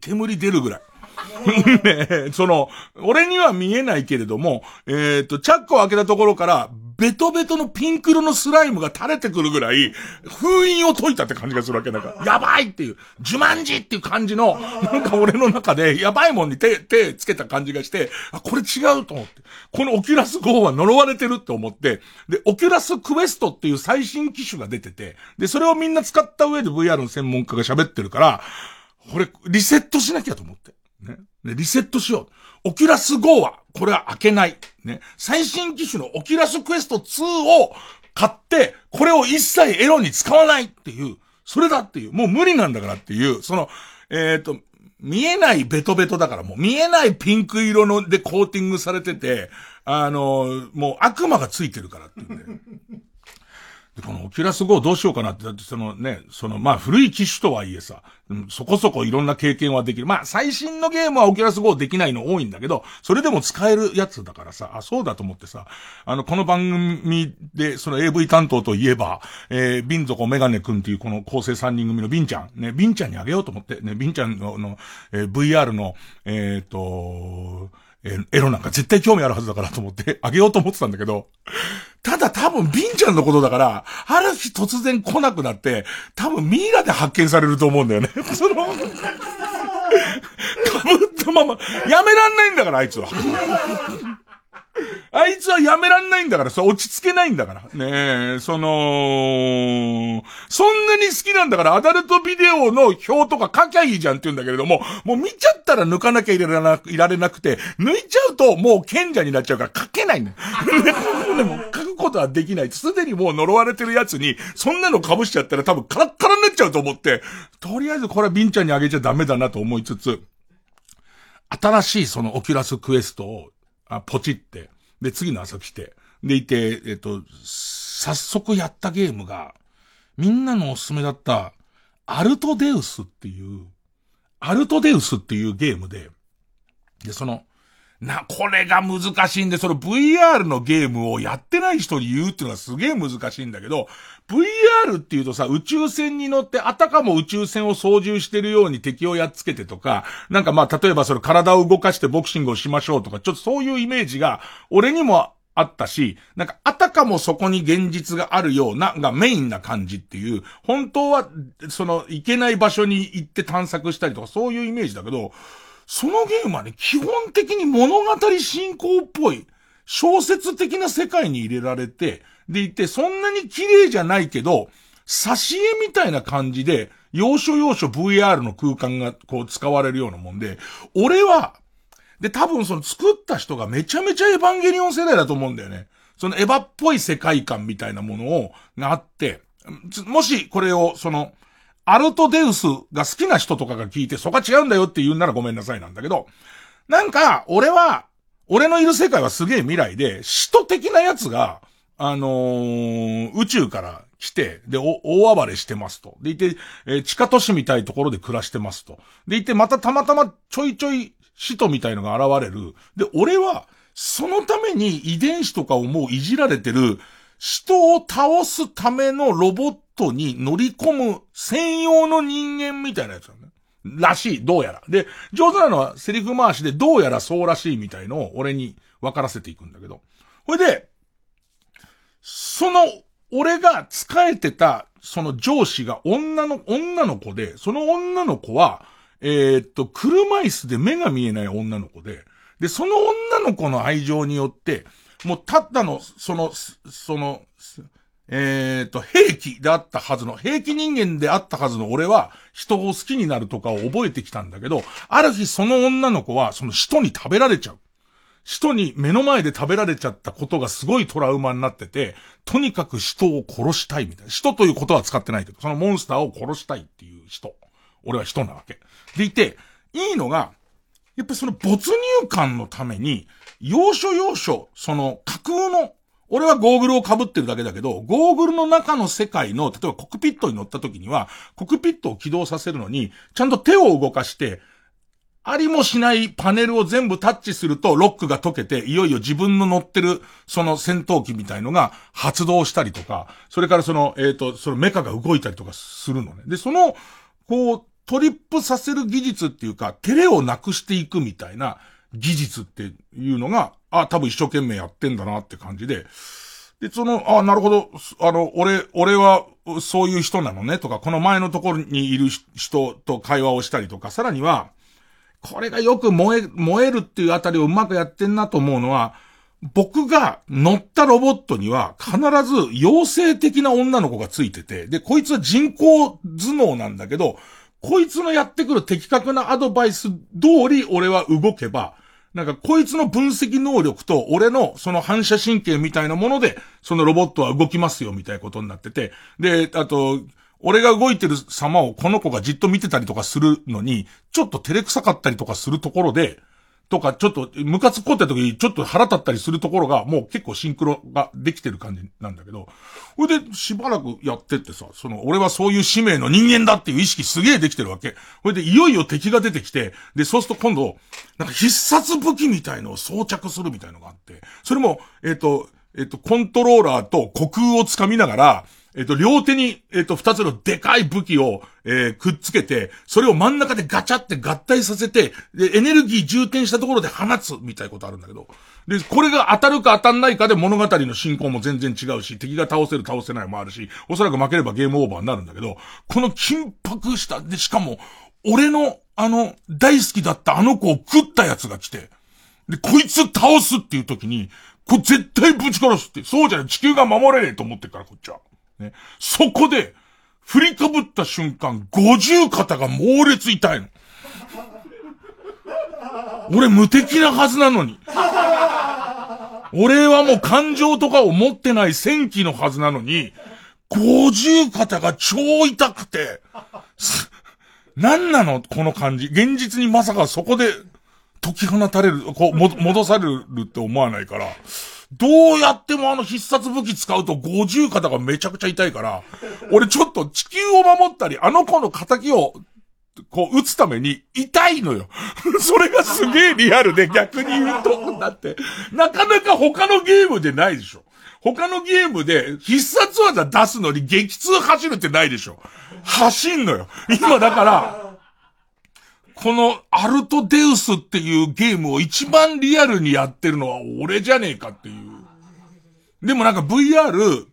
煙出るぐらい。ねその、俺には見えないけれども、えっ、ー、と、チャックを開けたところから、ベトベトのピンク色のスライムが垂れてくるぐらい、封印を解いたって感じがするわけ。なんか、やばいっていう、呪文字っていう感じの、なんか俺の中で、やばいもんに手、手つけた感じがして、あ、これ違うと思って。このオキュラス GO は呪われてるって思って、で、オキュラスクエストっていう最新機種が出てて、で、それをみんな使った上で VR の専門家が喋ってるから、これ、リセットしなきゃと思って。ね。リセットしよう。オキュラス GO は、これは開けない。ね。最新機種のオキュラスクエスト2を買って、これを一切エロに使わないっていう、それだっていう、もう無理なんだからっていう、その、えっ、ー、と、見えないベトベトだからもう、見えないピンク色のでコーティングされてて、あの、もう悪魔がついてるからっていうんで。で、このオキュラス GO どうしようかなって、だってそのね、そのまあ古い機種とはいえさ、そこそこいろんな経験はできる。まあ最新のゲームはオキュラス GO できないの多いんだけど、それでも使えるやつだからさ、あ、そうだと思ってさ、あの、この番組で、その AV 担当といえば、えー、ビンゾコメガネ君っていうこの構成3人組のビンちゃん、ね、ビンちゃんにあげようと思って、ね、ビンちゃんの、のえー、VR の、えっ、ー、と、えエロなんか絶対興味あるはずだからと思って、あげようと思ってたんだけど、ただ多分、ビンちゃんのことだから、ある日突然来なくなって、多分ミイラで発見されると思うんだよね。その、かぶったまま、やめらんないんだから、あいつは。あいつはやめらんないんだから、そ落ち着けないんだから。ねえ、その、そんなに好きなんだから、アダルトビデオの評とか書きゃいいじゃんって言うんだけれども、もう見ちゃったら抜かなきゃいらな、いられなくて、抜いちゃうともう賢者になっちゃうから書けないんだよ。でも書くことはできない。すでにもう呪われてるやつに、そんなの被しちゃったら多分カラッカラになっちゃうと思って、とりあえずこれはビンちゃんにあげちゃダメだなと思いつつ、新しいそのオキュラスクエストを、あ、ポチって、で、次の朝来て、でいて、えっと、早速やったゲームが、みんなのおすすめだった、アルトデウスっていう、アルトデウスっていうゲームで、で、その、な、これが難しいんで、その VR のゲームをやってない人に言うっていうのがすげえ難しいんだけど、VR っていうとさ、宇宙船に乗ってあたかも宇宙船を操縦してるように敵をやっつけてとか、なんかまあ例えばその体を動かしてボクシングをしましょうとか、ちょっとそういうイメージが俺にもあったし、なんかあたかもそこに現実があるような、がメインな感じっていう、本当は、その、行けない場所に行って探索したりとか、そういうイメージだけど、そのゲームはね、基本的に物語進行っぽい、小説的な世界に入れられて、でいて、そんなに綺麗じゃないけど、挿絵みたいな感じで、要所要所 VR の空間がこう使われるようなもんで、俺は、で、多分その作った人がめちゃめちゃエヴァンゲリオン世代だと思うんだよね。そのエヴァっぽい世界観みたいなものを、があって、もしこれを、その、アルトデウスが好きな人とかが聞いて、そこは違うんだよって言うならごめんなさいなんだけど、なんか、俺は、俺のいる世界はすげえ未来で、使徒的なやつが、あのー、宇宙から来て、で、大暴れしてますと。でいて、えー、地下都市みたいところで暮らしてますと。でいて、またたまたまちょいちょい使徒みたいのが現れる。で、俺は、そのために遺伝子とかをもういじられてる、人を倒すためのロボットに乗り込む専用の人間みたいなやつだね。らしい、どうやら。で、上手なのはセリフ回しでどうやらそうらしいみたいのを俺に分からせていくんだけど。ほいで、その、俺が仕えてた、その上司が女の、女の子で、その女の子は、えー、っと、車椅子で目が見えない女の子で、で、その女の子の愛情によって、もうたったの、その、その、えっ、ー、と、兵器であったはずの、兵器人間であったはずの俺は、人を好きになるとかを覚えてきたんだけど、ある日その女の子は、その人に食べられちゃう。人に目の前で食べられちゃったことがすごいトラウマになってて、とにかく人を殺したいみたいな。人ということは使ってないけど、そのモンスターを殺したいっていう人。俺は人なわけ。でいて、いいのが、やっぱりその没入感のために、要所要所、その架空の、俺はゴーグルを被ってるだけだけど、ゴーグルの中の世界の、例えばコックピットに乗った時には、コックピットを起動させるのに、ちゃんと手を動かして、ありもしないパネルを全部タッチするとロックが解けて、いよいよ自分の乗ってる、その戦闘機みたいのが発動したりとか、それからその、えっ、ー、と、そのメカが動いたりとかするのね。で、その、こう、トリップさせる技術っていうか、照れをなくしていくみたいな技術っていうのが、あ、多分一生懸命やってんだなって感じで、で、その、あ、なるほど、あの、俺、俺は、そういう人なのね、とか、この前のところにいる人と会話をしたりとか、さらには、これがよく燃え、燃えるっていうあたりをうまくやってんなと思うのは、僕が乗ったロボットには必ず妖精的な女の子がついてて、で、こいつは人工頭脳なんだけど、こいつのやってくる的確なアドバイス通り俺は動けば、なんかこいつの分析能力と俺のその反射神経みたいなもので、そのロボットは動きますよみたいなことになってて、で、あと、俺が動いてる様をこの子がじっと見てたりとかするのに、ちょっと照れくさかったりとかするところで、とか、ちょっと、ムカつこった時にちょっと腹立ったりするところが、もう結構シンクロができてる感じなんだけど、それでしばらくやってってさ、その、俺はそういう使命の人間だっていう意識すげえできてるわけ。それでいよいよ敵が出てきて、で、そうすると今度、なんか必殺武器みたいのを装着するみたいのがあって、それも、えっ、と、えっ、と、コントローラーと虚空をつかみながら、えっ、と、両手に、えっ、と、二つのでかい武器を、えー、くっつけて、それを真ん中でガチャって合体させて、で、エネルギー充填したところで放つ、みたいなことあるんだけど。で、これが当たるか当たんないかで物語の進行も全然違うし、敵が倒せる倒せないもあるし、おそらく負ければゲームオーバーになるんだけど、この緊迫した、で、しかも、俺の、あの、大好きだったあの子を食ったやつが来て、で、こいつ倒すっていう時に、これ絶対ぶち殺すって。そうじゃない。地球が守れねえと思ってるから、こっちは。ね。そこで、振りかぶった瞬間、五十肩が猛烈痛いの。俺無敵なはずなのに。俺はもう感情とかを持ってない戦記のはずなのに、五十肩が超痛くて、何なの？この感じ。現実にまさかそこで解き放たれる、こう、戻されるって思わないから、どうやってもあの必殺武器使うと50肩がめちゃくちゃ痛いから、俺ちょっと地球を守ったり、あの子の仇を、こう、撃つために痛いのよ。それがすげえリアルで逆に言うと、だって、なかなか他のゲームでないでしょ。他のゲームで必殺技出すのに激痛走るってないでしょ。走んのよ。今だから、このアルトデウスっていうゲームを一番リアルにやってるのは俺じゃねえかっていう。でもなんか VR、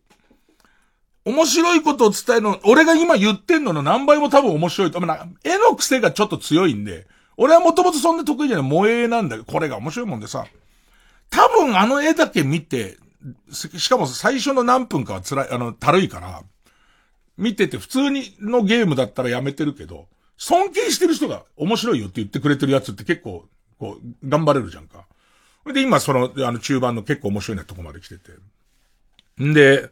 面白いことを伝えるの、俺が今言ってんのの何倍も多分面白いと。まあ、絵の癖がちょっと強いんで、俺はもともとそんな得意じゃない萌えなんだけど、これが面白いもんでさ、多分あの絵だけ見て、しかも最初の何分かは辛い、あの、たるいから、見てて普通にのゲームだったらやめてるけど、尊敬してる人が面白いよって言ってくれてるやつって結構、こう、頑張れるじゃんか。で、今その、あの中盤の結構面白いなとこまで来てて。んで、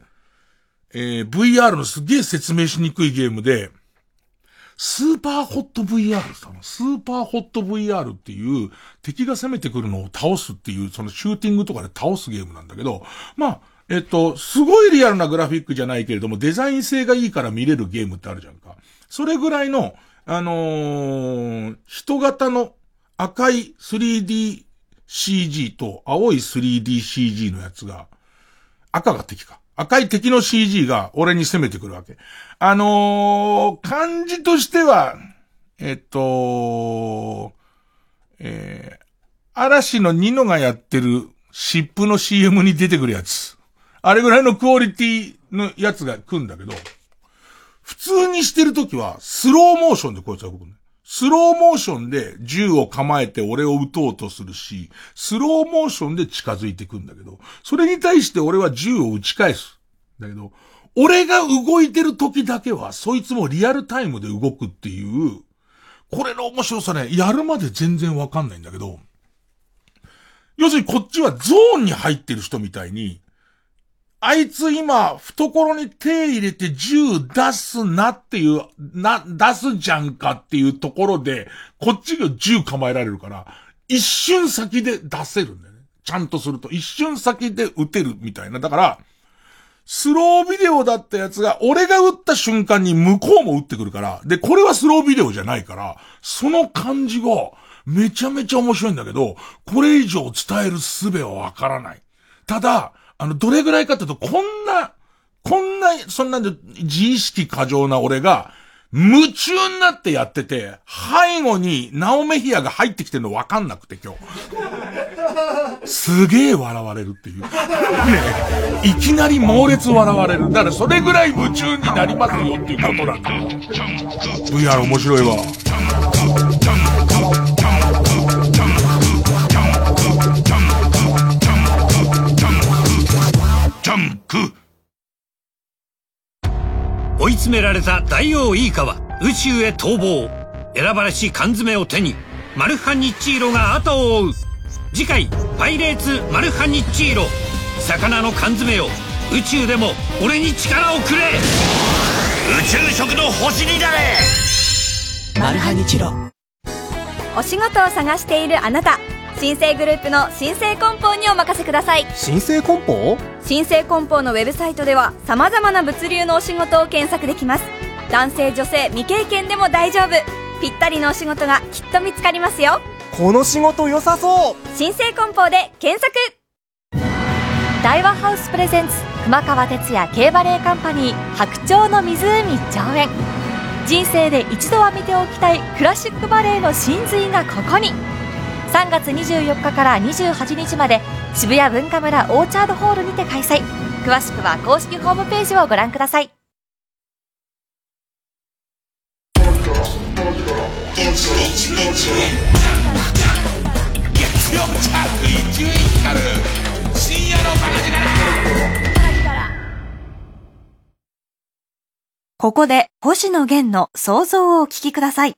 えー、VR のすげえ説明しにくいゲームで、スーパーホット VR さん、スーパーホット VR っていう敵が攻めてくるのを倒すっていう、そのシューティングとかで倒すゲームなんだけど、まあ、えっと、すごいリアルなグラフィックじゃないけれども、デザイン性がいいから見れるゲームってあるじゃんか。それぐらいの、あのー、人型の赤い 3DCG と青い 3DCG のやつが、赤が敵か。赤い敵の CG が俺に攻めてくるわけ。あのー、感じとしては、えっと、えー、嵐のニノがやってる湿布の CM に出てくるやつ。あれぐらいのクオリティのやつが来るんだけど、普通にしてるときは、スローモーションでこいつは動くね。スローモーションで銃を構えて俺を撃とうとするし、スローモーションで近づいてくんだけど、それに対して俺は銃を撃ち返す。だけど、俺が動いてる時だけは、そいつもリアルタイムで動くっていう、これの面白さね、やるまで全然わかんないんだけど、要するにこっちはゾーンに入ってる人みたいに、あいつ今、懐に手入れて銃出すなっていう、な、出すじゃんかっていうところで、こっちが銃構えられるから、一瞬先で出せるんだよね。ちゃんとすると。一瞬先で撃てるみたいな。だから、スロービデオだったやつが、俺が撃った瞬間に向こうも撃ってくるから、で、これはスロービデオじゃないから、その感じが、めちゃめちゃ面白いんだけど、これ以上伝える術はわからない。ただ、あの、どれぐらいかっていうと、こんな、こんな、そんなんで、自意識過剰な俺が、夢中になってやってて、背後にナオメヒアが入ってきてるの分かんなくて今日。すげえ笑われるっていう。ねいきなり猛烈笑われる。だからそれぐらい夢中になりますよっていうことなんだ。VR 面白いわ。ク追い詰められた大王イーカは宇宙へ逃亡。選ばれし缶詰を手にマルハニッチーロが後を追う。次回「パイレーツマルハニッチーロ」魚の缶詰を宇宙でも俺に力をくれ。宇宙食の星になれ。マルハニチロ。お仕事を探しているあなた新生グループの新生梱包にお任せください。新生梱包？新生梱包のウェブサイトでは様々な物流のお仕事を検索できます。男性女性未経験でも大丈夫。ぴったりのお仕事がきっと見つかりますよ。この仕事良さそう！新生梱包で検索。大和ハウスプレゼンツ熊川哲也 K バレーカンパニー白鳥の湖上演。人生で一度は見ておきたいクラシックバレエの真髄がここに3月24日から28日まで渋谷文化村オーチャードホールにて開催詳しくは公式ホームページをご覧ください月曜チャート1位から深夜のバカ力ここで星野源の想像をお聞きください。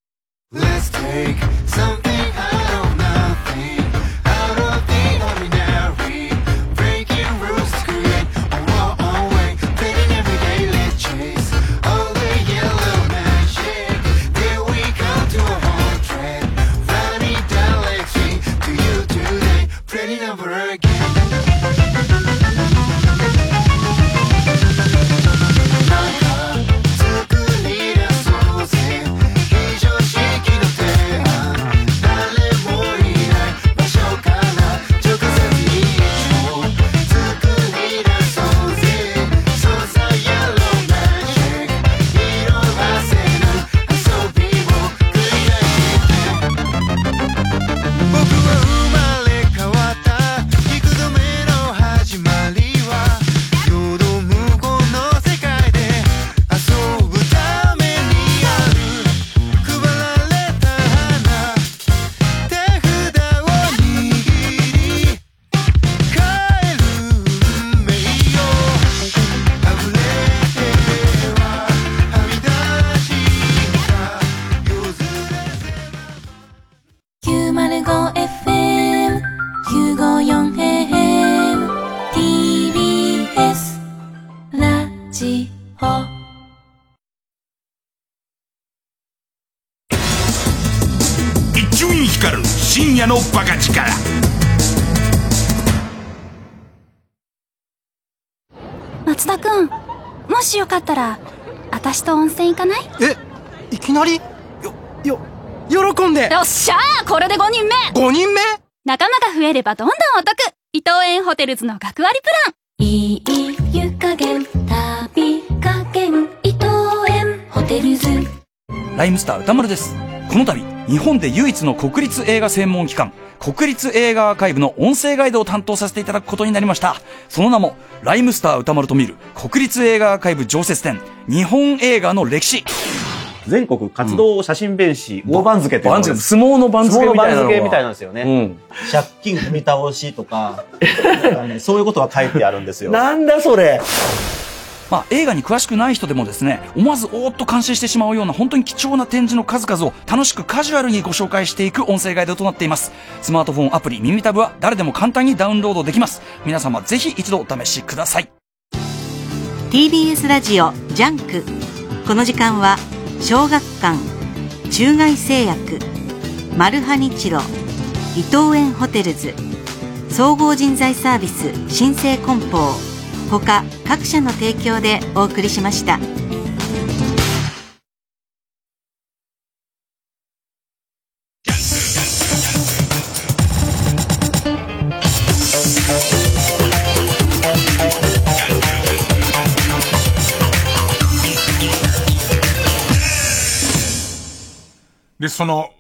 バカ力松田くんもしよかったら私と温泉行かない？えいきなり？よよ喜んで。よっしゃーこれで5人目。5人目？仲間が増えればどんどんお得。伊藤園ホテルズの学割プラン。いい湯加減旅加減伊藤園ホテルズライムスター歌丸です。この度、日本で唯一の国立映画専門機関、国立映画アーカイブの音声ガイドを担当させていただくことになりました。その名も、ライムスター歌丸と見る国立映画アーカイブ常設展、日本映画の歴史。全国活動写真弁士、大番付って番付相撲の番付みたいな相撲の番付みたいなんですよね。借金踏み倒しとか、かねそういうことが書いてあるんですよ。なんだそれまあ、映画に詳しくない人でもですね、思わずおーっと感心してしまうような本当に貴重な展示の数々を楽しくカジュアルにご紹介していく音声ガイドとなっています。スマートフォンアプリ耳タブは誰でも簡単にダウンロードできます。皆様ぜひ一度お試しください。TBS ラジオジャンクこの時間は小学館中外製薬マルハニチロ伊藤園ホテルズ総合人材サービス新生梱包他各社の提供でお送りしました。で、その、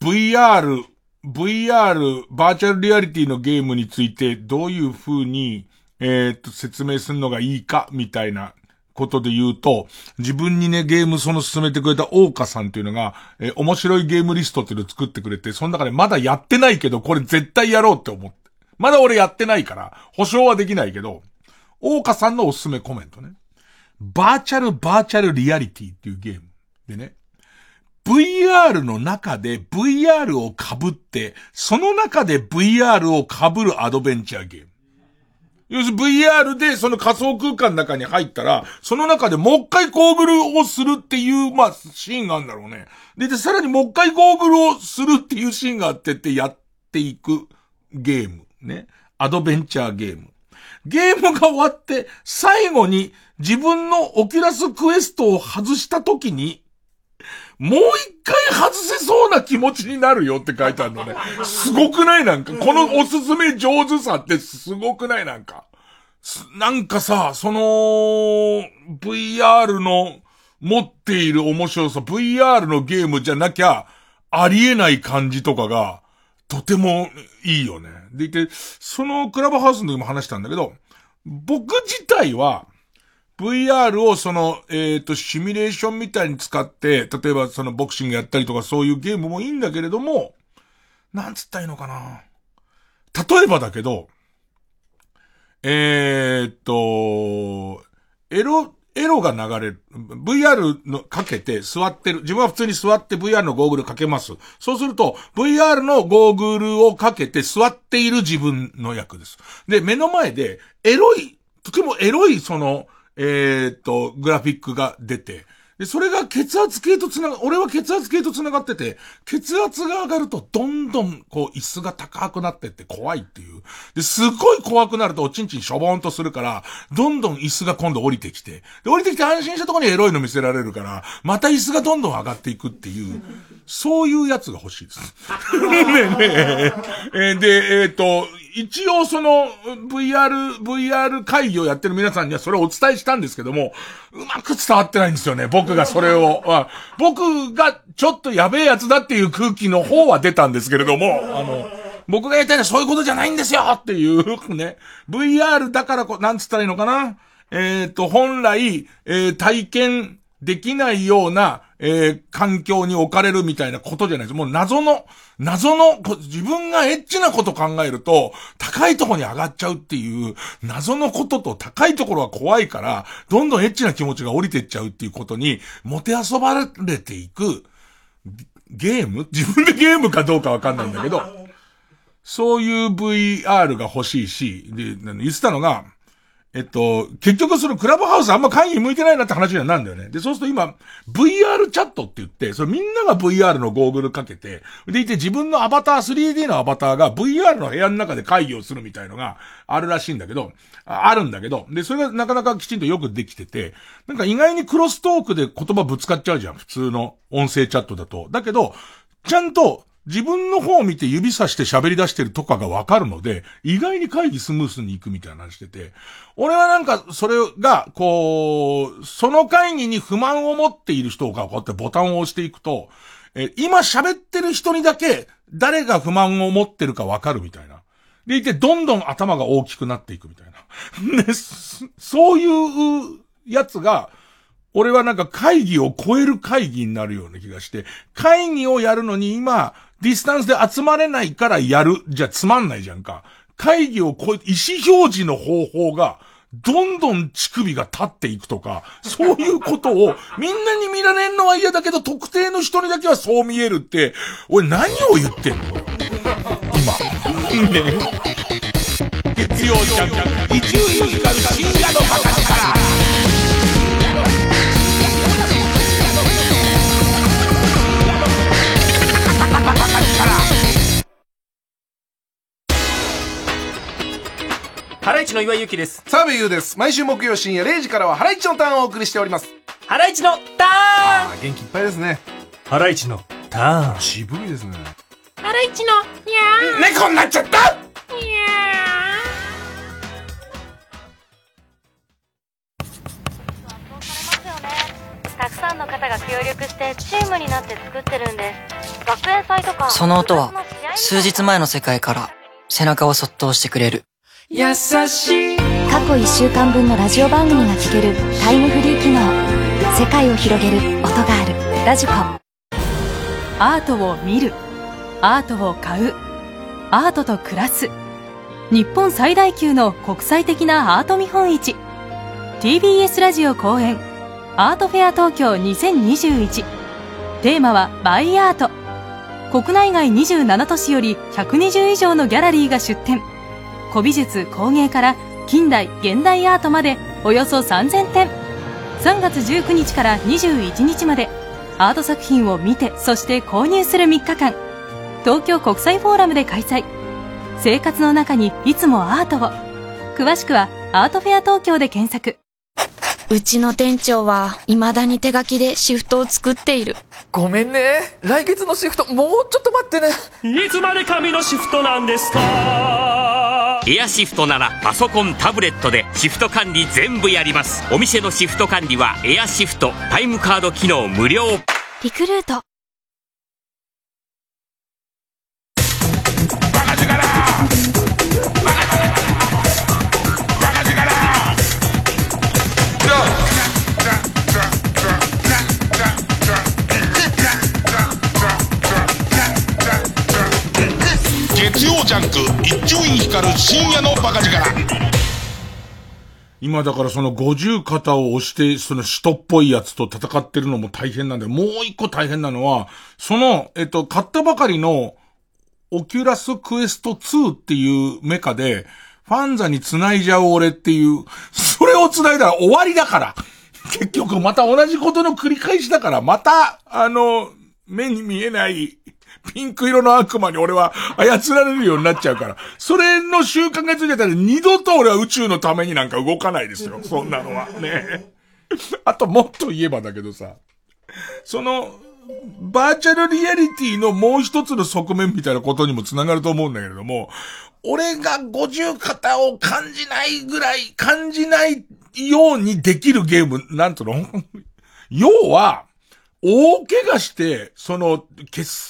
VR、VR、バーチャルリアリティのゲームについてどういう風に、えーっと、説明するのがいいか、みたいなことで言うと、自分にね、ゲームその進めてくれた大岡さんっていうのが、えー面白いゲームリストっていうのを作ってくれて、その中でまだやってないけど、これ絶対やろうって思って。まだ俺やってないから、保証はできないけど、大岡さんのおすすめコメントね。バーチャルバーチャルリアリティっていうゲーム。でね、VR の中で VR を被って、その中で VR を被るアドベンチャーゲーム。要するに VR でその仮想空間の中に入ったら、その中でもう一回ゴーグルをするっていう、まあ、シーンがあるんだろうね。で、で、さらにもう一回ゴーグルをするっていうシーンがあってってやっていくゲーム。ね。アドベンチャーゲーム。ゲームが終わって、最後に自分のオキュラスクエストを外した時に、もう一回外せそうな気持ちになるよって書いてあるのね。すごくない？なんか。このおすすめ上手さってすごくない？なんか。なんかさ、その、VR の持っている面白さ、VR のゲームじゃなきゃ、ありえない感じとかが、とてもいいよね。でいて、そのクラブハウスの時も話したんだけど、僕自体は、VR をその、えっ、と、シミュレーションみたいに使って、例えばそのボクシングやったりとかそういうゲームもいいんだけれども、なんつったらいいのかな。例えばだけど、えー、っと、エロ、エロが流れる。VR のかけて座ってる。自分は普通に座って VR のゴーグルかけます。そうすると、VR のゴーグルをかけて座っている自分の役です。で、目の前で、エロい、とてもエロいその、えー、っと、グラフィックが出て、で、それが血圧計とつなが、俺は血圧計とつながってて、血圧が上がるとどんどんこう椅子が高くなってって怖いっていう。で、すごい怖くなるとおちんちんしょぼーんとするから、どんどん椅子が今度降りてきて、で、降りてきて安心したところにエロいの見せられるから、また椅子がどんどん上がっていくっていう、そういうやつが欲しいです。ねえねええーで、えっ、と、一応その VR、VR 会議をやってる皆さんにはそれをお伝えしたんですけども、うまく伝わってないんですよね、僕がそれを。僕がちょっとやべえやつだっていう空気の方は出たんですけれども、あの、僕が言いたいのはそういうことじゃないんですよっていうね、VR だからこ、なんつったらいいのかな？えっ、と、本来、えー体験できないような、えー環境に置かれるみたいなことじゃないです。もう謎の、謎の、自分がエッチなこと考えると、高いとこに上がっちゃうっていう、謎のことと高いところは怖いから、どんどんエッチな気持ちが降りてっちゃうっていうことに、もてあそばれていく、ゲーム？自分でゲームかどうかわかんないんだけど、そういう VR が欲しいし、で、言ってたのが、えっと、結局そのクラブハウスあんま会議向いてないなって話にはなんだよね。で、そうすると今、VR チャットって言って、それみんなが VR のゴーグルかけて、でいて自分のアバター、3D のアバターが VR の部屋の中で会議をするみたいのがあるらしいんだけど、あるんだけど、で、それがなかなかきちんとよくできてて、なんか意外にクロストークで言葉ぶつかっちゃうじゃん、普通の音声チャットだと。だけど、ちゃんと、自分の方を見て指さして喋り出してるとかがわかるので、意外に会議スムースに行くみたいな話してて、俺はなんか、それが、こう、その会議に不満を持っている人がこうやってボタンを押していくと、え今喋ってる人にだけ、誰が不満を持ってるかわかるみたいな。でいて、どんどん頭が大きくなっていくみたいな。で、そういうやつが、俺はなんか会議を超える会議になるような気がして、会議をやるのに今、ディスタンスで集まれないからやる、じゃつまんないじゃんか。会議を超え、意思表示の方法が、どんどん乳首が立っていくとか、そういうことを、みんなに見られるのは嫌だけど、特定の人にだけはそう見えるって、俺何を言ってんの今。ね 月曜ジャンク、伊集院光深夜のバカハライチの岩井ゆきです。澤部優です。毎週木曜深夜0時からはハライチのターンをお送りしております。ハライチのターンあ、元気いっぱいですね。ハライチのターン。渋いですね。ハライチのにゃー猫になっちゃったたくさんの方が協力してチームになって作ってるんです学園祭とかその音は数日前の世界から背中をそっと押してくれる優しい。過去1週間分のラジオ番組が聴けるタイムフリー機能。世界を広げる音がある。ラジコアートを見る。アートを買う。アートと暮らす。日本最大級の国際的なアート見本市。TBS ラジオ公演。アートフェア東京2021テーマはバイアート。国内外27都市より120以上のギャラリーが出展古美術工芸から近代現代アートまでおよそ3000点3月19日から21日までアート作品を見てそして購入する3日間東京国際フォーラムで開催生活の中にいつもアートを詳しくはアートフェア東京で検索うちの店長は未だに手書きでシフトを作っている。ごめんね。来月のシフト、もうちょっと待ってね。いつまで紙のシフトなんですか？エアシフトならパソコンタブレットでシフト管理全部やります。お店のシフト管理はエアシフト。タイムカード機能無料。リクルート。ジャンク伊集院光深夜の馬鹿力今だからその50肩を押して、その使徒っぽいやつと戦ってるのも大変なんだよ。もう一個大変なのは、その、えっと、買ったばかりの、オキュラスクエスト2っていうメカで、 FANZA に繋いじゃう俺っていう、それを繋いだら終わりだから。結局また同じことの繰り返しだから、また、あの、目に見えない、ピンク色の悪魔に俺は操られるようになっちゃうから。それの習慣がついてたら二度と俺は宇宙のためになんか動かないですよ。そんなのは。ねあともっと言えばだけどさ、その、バーチャルリアリティのもう一つの側面みたいなことにもつながると思うんだけれども、俺が50肩を感じないぐらい、感じないようにできるゲーム、なんとの？要は、大怪我して、その、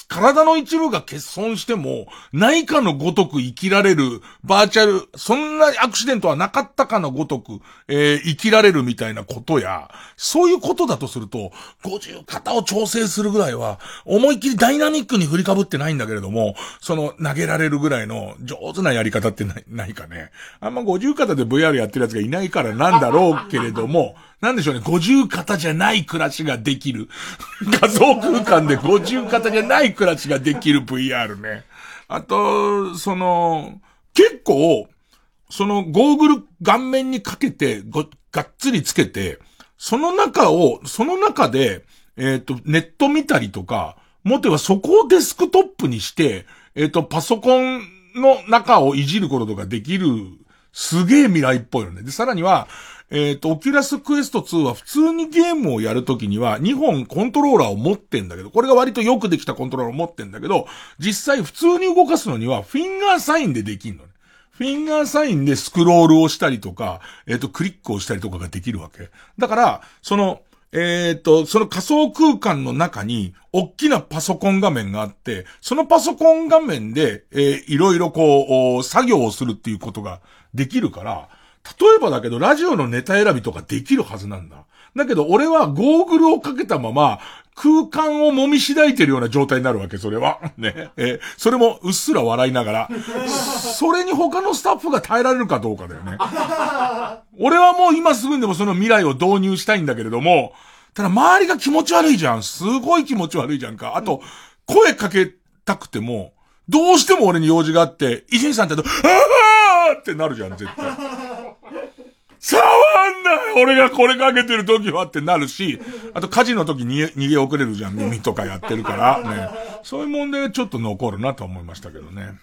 体の一部が欠損しても、ないかのごとく生きられる、バーチャル、そんなアクシデントはなかったかのごとく、えー生きられるみたいなことや、そういうことだとすると、50肩を調整するぐらいは、思いっきりダイナミックに振りかぶってないんだけれども、その、投げられるぐらいの上手なやり方ってない、ないかね。あんま50肩で VR やってるやつがいないからなんだろうけれども、なんでしょうね、50肩じゃない暮らしができる。仮想空間で50肩じゃない暮らしができる VR ね。あと、その、結構、そのゴーグル顔面にかけて、ご、がっつりつけて、その中を、その中で、えっ、と、ネット見たりとか、もっと言えばそこをデスクトップにして、えっ、と、パソコンの中をいじることとかできる、すげえ未来っぽいよね。で、さらには、えっ、と、オキュラスクエスト2は普通にゲームをやるときには2本コントローラーを持ってんだけど、これが割とよくできたコントローラーを持ってんだけど、実際普通に動かすのにはフィンガーサインでできんのね。フィンガーサインでスクロールをしたりとか、えっ、と、クリックをしたりとかができるわけ。だから、その、えっ、と、その仮想空間の中に、大きなパソコン画面があって、そのパソコン画面で、えーいろいろこう、作業をするっていうことができるから、例えばだけど、ラジオのネタ選びとかできるはずなんだ。だけど、俺はゴーグルをかけたまま、空間を揉みしだいてるような状態になるわけ、それは。ね。えーそれもうっすら笑いながら。それに他のスタッフが耐えられるかどうかだよね。俺はもう今すぐにでもその未来を導入したいんだけれども、ただ周りが気持ち悪いじゃん。すごい気持ち悪いじゃんか。あと、声かけたくても、どうしても俺に用事があって、伊集院さんってと、あーってなるじゃん、絶対。触んない俺がこれかけてる時はってなるし、あと火事の時に逃げ遅れるじゃん、耳とかやってるから、ね。そういう問題がちょっと残るなと思いましたけどね。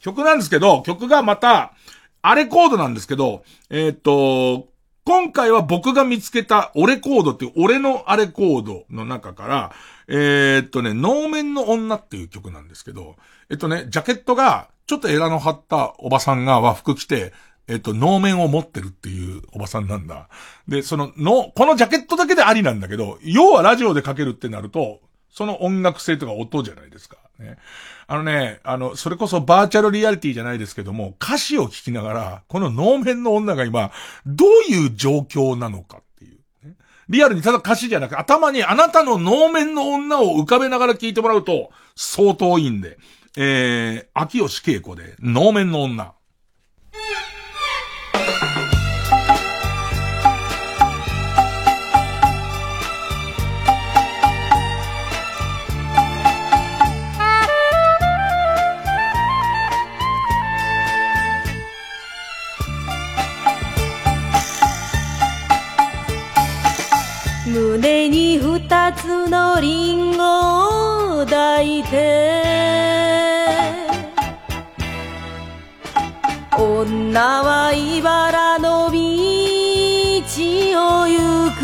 曲なんですけど、曲がまた、あれコードなんですけど、えーっと、今回は僕が見つけた俺コードっていう俺のあれコードの中から、えーっとね、能面の女っていう曲なんですけど、えっとね、ジャケットが、ちょっとエラの張ったおばさんが和服着て、えっと、能面を持ってるっていうおばさんなんだ。で、その、の、このジャケットだけでありなんだけど、要はラジオでかけるってなると、その音楽性とか音じゃないですか。ね。あのね、あの、それこそバーチャルリアリティじゃないですけども、歌詞を聞きながら、この能面の女が今、どういう状況なのかっていう、ね。リアルにただ歌詞じゃなく、頭にあなたの能面の女を浮かべながら聞いてもらうと、相当いいんで。えー、秋吉恵子で、能面の女。胸に二つのリンゴを抱いて。女は茨の道を行く。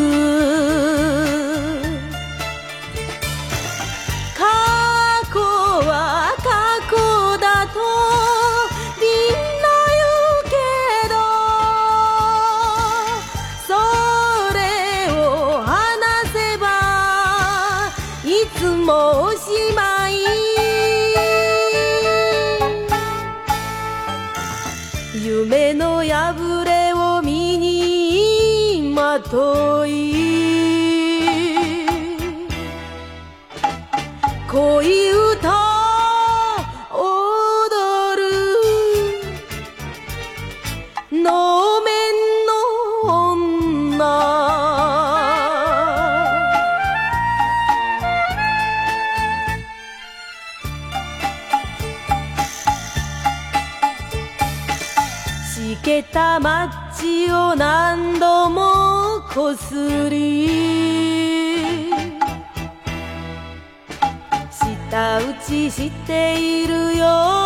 街を何度もこすり舌打ちしているよ。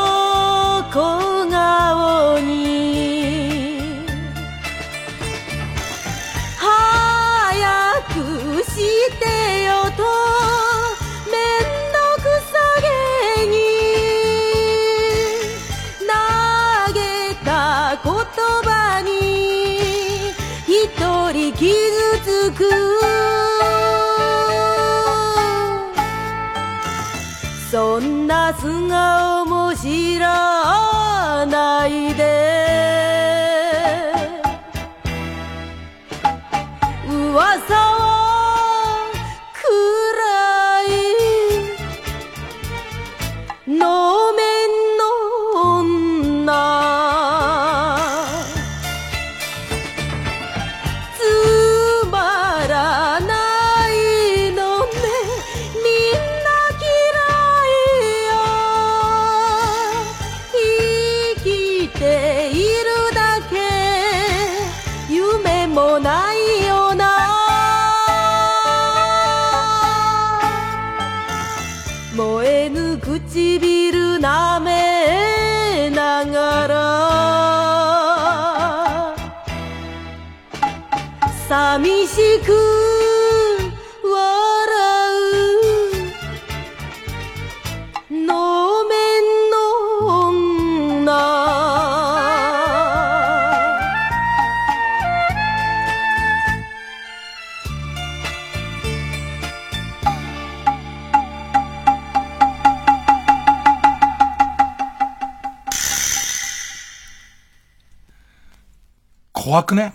怖くね？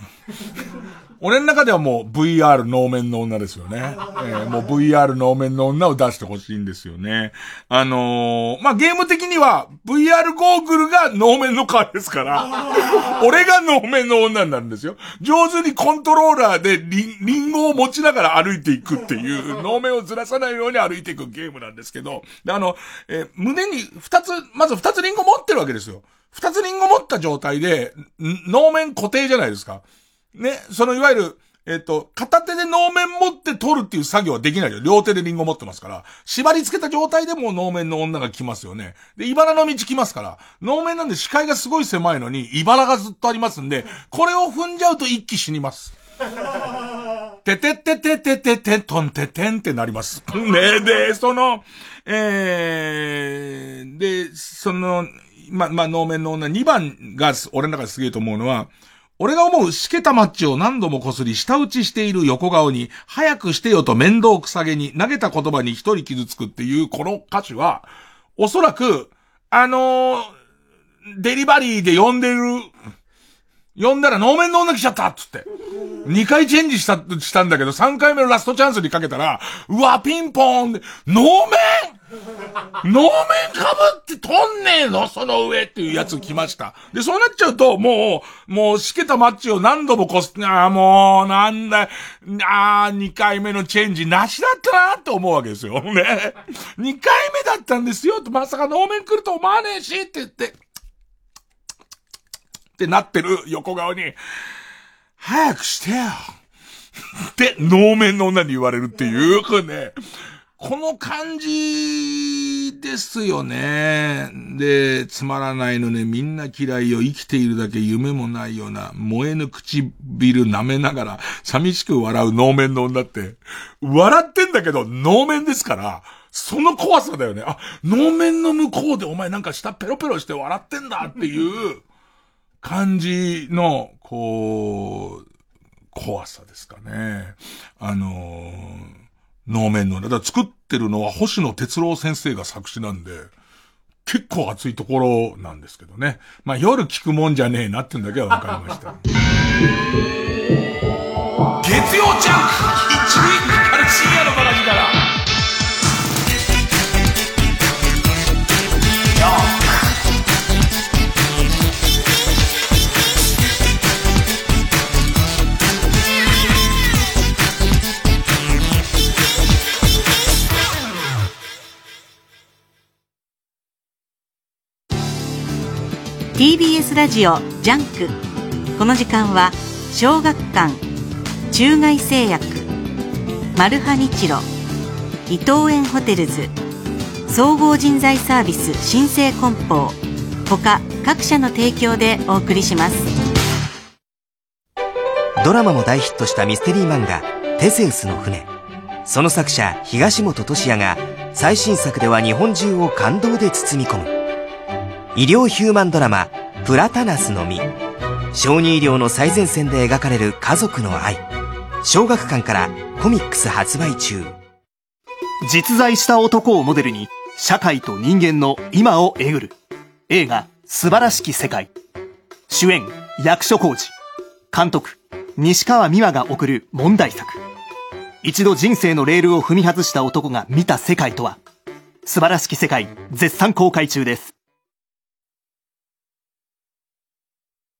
俺の中ではもう VR 能面の女ですよね。えーもう VR 能面の女を出してほしいんですよね。あのーまあ、ゲーム的には VR ゴーグルが能面の代わりですから、俺が能面の女になるんですよ。上手にコントローラーでリンリンゴを持ちながら歩いていくっていう、能面をずらさないように歩いていくゲームなんですけど、であの、えー胸に二つ、まず二つリンゴ持ってるわけですよ。二つリンゴ持った状態で、ん能面固定じゃないですか。ね、そのいわゆる、えっ、と、片手で能面持って取るっていう作業はできないよ。両手でリンゴ持ってますから。縛り付けた状態でもう能面の女が来ますよね。で、茨の道来ますから。能面なんで視界がすごい狭いのに、茨がずっとありますんで、これを踏んじゃうと一気死にます。てててててててとんててんってなります。ねで、その、えー、で、その、ま、まあ、能面の女2番が俺の中ですげえと思うのは、俺が思うしけたマッチを何度もこすり舌打ちしている横顔に、早くしてよと面倒くさげに投げた言葉に一人傷つくっていうこの歌詞は、おそらく、あのーデリバリーで呼んでる、呼んだら能面の女来ちゃったっつって。2回チェンジした、したんだけど、3回目のラストチャンスにかけたら、うわ、ピンポーンで、能面能面かぶって飛んねえの？その上っていうやつ来ました。で、そうなっちゃうと、もう、もう、しけたマッチを何度もこす、ああ、もう、なんだ、ああ、2回目のチェンジなしだったなって思うわけですよ。ね。2回目だったんですよ。まさか能面来ると思わねえしって言って、ってなってる横顔に、早くしてよって、能面の女に言われるっていう、これね、この感じですよね。で、つまらないのね、みんな嫌いよ、生きているだけ夢もないような、燃えぬ唇舐めながら、寂しく笑う能面の女って、笑ってんだけど、能面ですから、その怖さだよね。あ、能面の向こうでお前なんか下ペロペロして笑ってんだっていう感じの、こう、怖さですかね。あのー能面の、だから作ってるのは星野哲郎先生が作詞なんで、結構熱いところなんですけどね。まあ夜聞くもんじゃねえなってんだけはわかりました。月曜ジャンク一塁から深夜の TBS ラジオジャンク。この時間は小学館中外製薬マルハニチロ伊藤園ホテルズ総合人材サービス新生梱包他各社の提供でお送りします。ドラマも大ヒットしたミステリー漫画「テセウスの船」その作者東元俊哉が最新作では日本中を感動で包み込む。医療ヒューマンドラマ「プラタナスの実」小児医療の最前線で描かれる家族の愛。小学館からコミックス発売中。実在した男をモデルに社会と人間の今をえぐる。映画素晴らしき世界。主演役所広司。監督西川美和が送る問題作。一度人生のレールを踏み外した男が見た世界とは。素晴らしき世界絶賛公開中です月曜ジャンク伊集院光る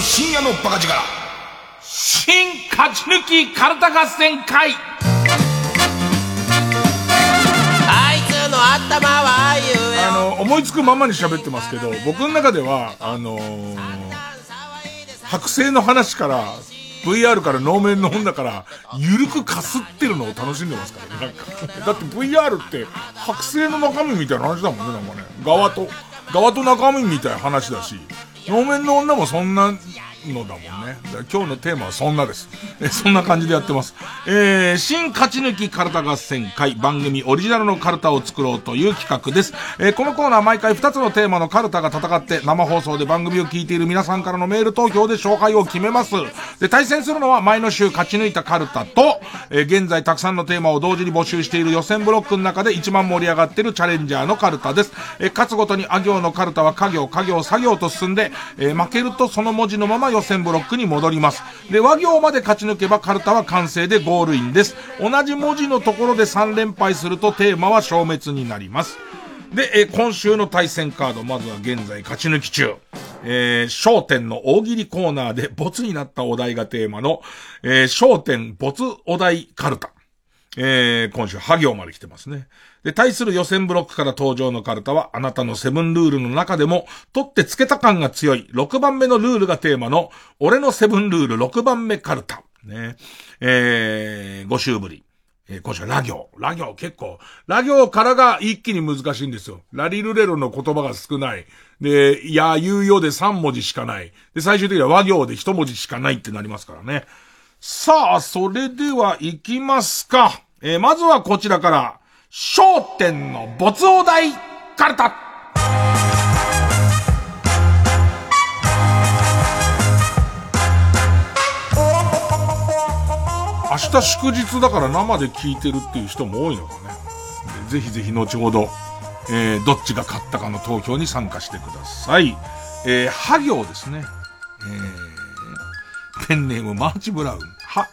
深夜のバカ力。新勝ち抜きカルタ合戦会。あいつの頭はあの思いつくままに喋ってますけど僕の中ではあのー剥製の話から VR から能面の女からゆるくかすってるのを楽しんでますからねなんか。だって VR って剥製の中身みたいな話だもんねなんかね。側と側と中身みたいな話だし能面の女もそんなのだもんね。今日のテーマはそんなです。えそんな感じでやってます。えー、新勝ち抜きカルタ合戦会番組オリジナルのカルタを作ろうという企画です。えーこのコーナー毎回2つのテーマのカルタが戦って生放送で番組を聞いている皆さんからのメール投票で勝敗を決めます。で、対戦するのは前の週勝ち抜いたカルタと、えー現在たくさんのテーマを同時に募集している予選ブロックの中で一番盛り上がっているチャレンジャーのカルタです。えー勝つごとにあ行のカルタは家業、家業、作業と進んで、えー負けるとその文字のまま予選ブロックに戻ります。で、和行まで勝ち抜けばカルタは完成でゴールインです。同じ文字のところで3連敗するとテーマは消滅になります。で、えー今週の対戦カード、まずは現在勝ち抜き中。えー、焦点の大喜利コーナーでボツになったお題がテーマの、えー、焦点ボツお題カルタ。えー、今週、ハ行まで来てますね。で、対する予選ブロックから登場のカルタは、あなたのセブンルールの中でも、取ってつけた感が強い、6番目のルールがテーマの、俺のセブンルール6番目カルタ。ね。えー、5週ぶり。えー今週はラ行。ラ行結構、ラ行からが一気に難しいんですよ。ラリルレロの言葉が少ない。で、いや、言うようで3文字しかない。で、最終的には和行で1文字しかないってなりますからね。さあ、それでは行きますか。えーまずはこちらから、焦点の没お題カルタ。明日祝日だから生で聞いてるっていう人も多いのかね。ぜひぜひ後ほど、えーどっちが勝ったかの投票に参加してください。えー、は行ですね。えー、ペンネームマーチブラウン。は。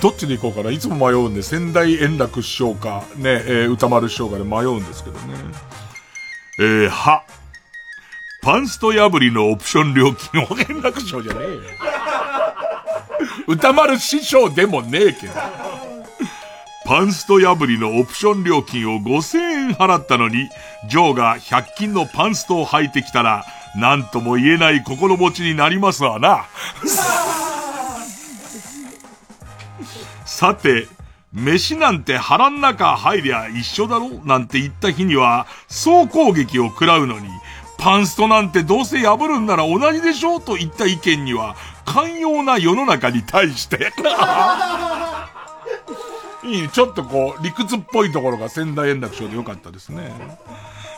どっちで行こうかな。いつも迷うんで、仙台円楽師匠か、ね、えー歌丸師匠かで迷うんですけどね。えー、は。パンスト破りのオプション料金を円楽師匠じゃねえよ。歌丸師匠でもねえけど。パンスト破りのオプション料金を5000円払ったのに、ジョーが100均のパンストを履いてきたら、なんとも言えない心持ちになりますわな。さて、飯なんて腹ん中入りゃ一緒だろなんて言った日には、総攻撃を食らうのに、パンストなんてどうせ破るんなら同じでしょといった意見には、寛容な世の中に対して。いいね。ちょっとこう、理屈っぽいところが仙台円楽賞でよかったですね。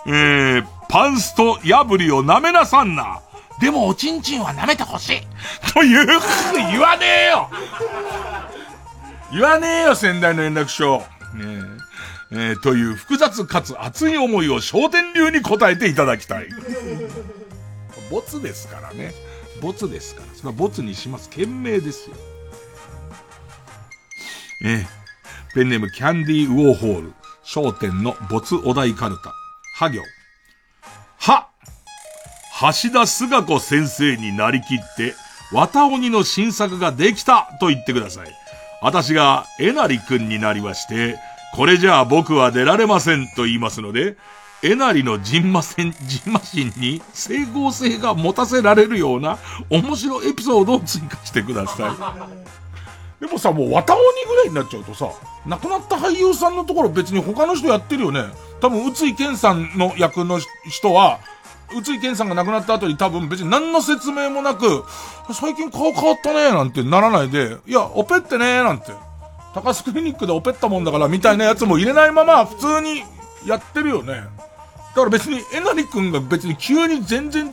えー、パンスト破りを舐めなさんな。でもおちんちんは舐めてほしい。という、言わねえよ言わねえよ、仙台の円楽賞。ねえ。えーという複雑かつ熱い思いを焦点流に答えていただきたい。ボツですからね。ボツですから。それはボツにします。懸命ですよ。えーペンネームキャンディーウォーホール。焦点の没お題カルタ。は行。は橋田壽賀子先生になりきって、綿鬼の新作ができたと言ってください。私がえなりくんになりまして、これじゃあ僕は出られませんと言いますので、えなりのジンマセン、ジンマシンに整合性が持たせられるような面白エピソードを追加してください。でもさ、もう綿鬼ぐらいになっちゃうとさ、亡くなった俳優さんのところ別に他の人やってるよね。多分、宇津井健さんの役の人は、宇津井健さんが亡くなった後に多分別に何の説明もなく、最近顔変わったねなんてならないで、いや、オペってねなんて。高須クリニックでオペったもんだからみたいなやつも入れないまま普通にやってるよね。だから別にえなりくんが別に急に全然違う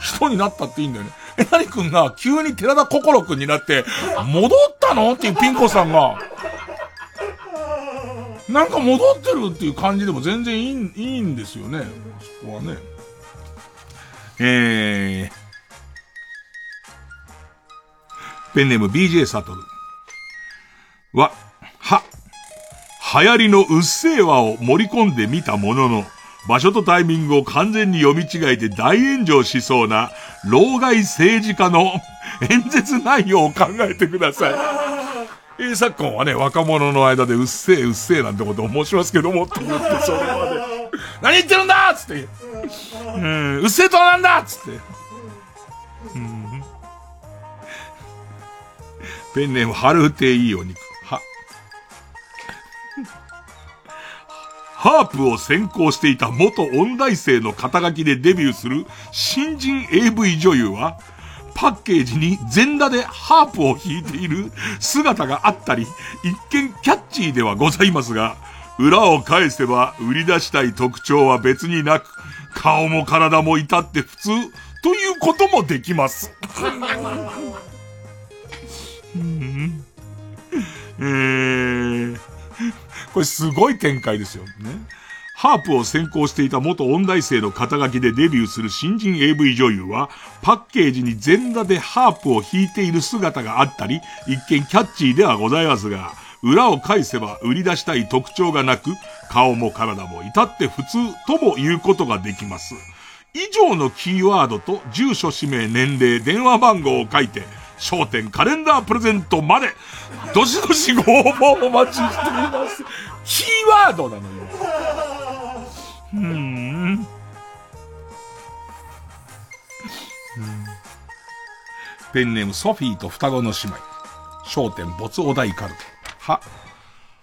人になったっていいんだよね。えなりくんが急に寺田心くんになって、戻ったの？っていうピン子さんが、なんか戻ってるっていう感じでも全然いいいいんですよね。そこはね。えー、ペンネーム BJ サトル。わ、は、流行りのうっせぇわを盛り込んでみたものの、場所とタイミングを完全に読み違えて大炎上しそうな、老害政治家の演説内容を考えてください。えー、昨今はね、若者の間でうっせぇうっせぇなんてことを申しますけども、って言って、それまで、何言ってるんだ！っつって、うん、うっせぇとなんだ！っつって。ペンネーム、春ていいお肉。は、ハープを専攻していた元音大生の肩書きでデビューする新人 AV 女優は、パッケージに全裸でハープを弾いている姿があったり、一見キャッチーではございますが、裏を返せば売り出したい特徴は別になく、顔も体も至って普通ということもできます。えー、これすごい展開ですよ。ね。ハープを専攻していた元音大生の肩書きでデビューする新人 AV 女優は、パッケージに全裸でハープを弾いている姿があったり、一見キャッチーではございますが、裏を返せば売り出したい特徴がなく、顔も体も至って普通とも言うことができます。以上のキーワードと住所、氏名、年齢、電話番号を書いて、商店カレンダープレゼントまで、どしどしご応募お待ちしています。キーワードなのよ。うーん。ペンネームソフィーと双子の姉妹。商店没お題カルテ。は、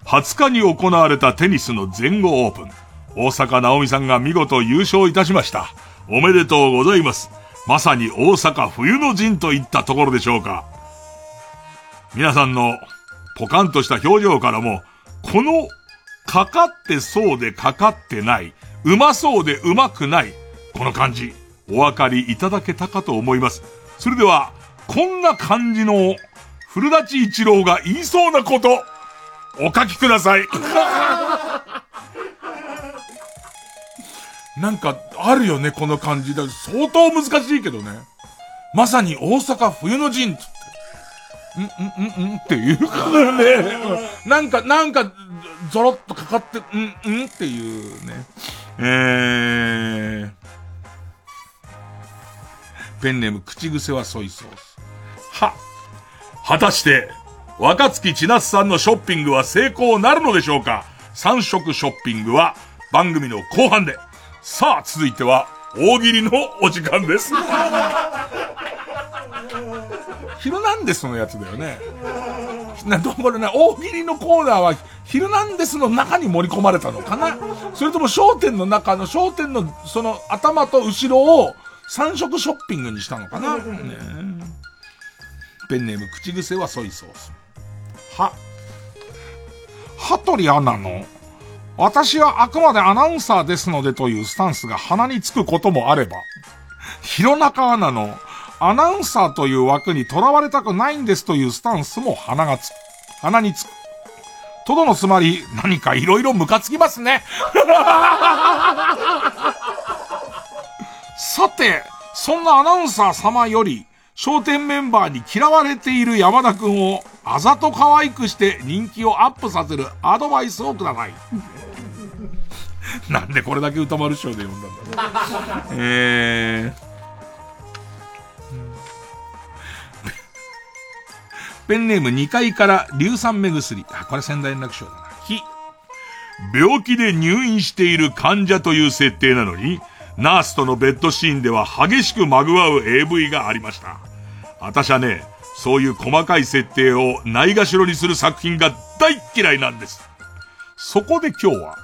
20日に行われたテニスの全豪オープン。大坂なおみさんが見事優勝いたしました。おめでとうございます。まさに大阪冬の陣といったところでしょうか。皆さんのポカンとした表情からも、このかかってそうでかかってない、うまそうでうまくない、この感じ、お分かりいただけたかと思います。それでは、こんな感じの、古舘一郎が言いそうなこと、お書きください。なんか、あるよね、この感じだ。相当難しいけどね。まさに大阪冬の陣つって。ん、ん、ん、んっていうからね。なんか、なんか、ゾロッとかかって、ん、んっていうね。えー。ペンネーム、口癖はソイソース。は、果たして、若月千夏さんのショッピングは成功なるのでしょうか？三色ショッピングは番組の後半で。さあ、続いては、大喜利のお時間です。ヒルナンデスのやつだよね。な、どこれね、大喜利のコーナーは、ヒルナンデスの中に盛り込まれたのかな？それとも商店の中の、商店の、その頭と後ろを三色ショッピングにしたのかな、ね、ペンネーム、口癖はソイソース。は、羽鳥アナの、私はあくまでアナウンサーですのでというスタンスが鼻につくこともあれば、弘中アナの、アナウンサーという枠にとらわれたくないんですというスタンスも鼻がつく。鼻につく。とどのつまり、何かいろいろムカつきますね。さて、そんなアナウンサー様より、商店メンバーに嫌われている山田くんを、あざと可愛くして人気をアップさせるアドバイスをください。なんでこれだけ歌丸賞で読んだんだろう。えー、ペンネーム2階から硫酸目薬。あ、これ仙台連絡賞だな。ひ。病気で入院している患者という設定なのに、ナースとのベッドシーンでは激しくまぐわう AV がありました。私はね、そういう細かい設定をないがしろにする作品が大嫌いなんです。そこで今日は、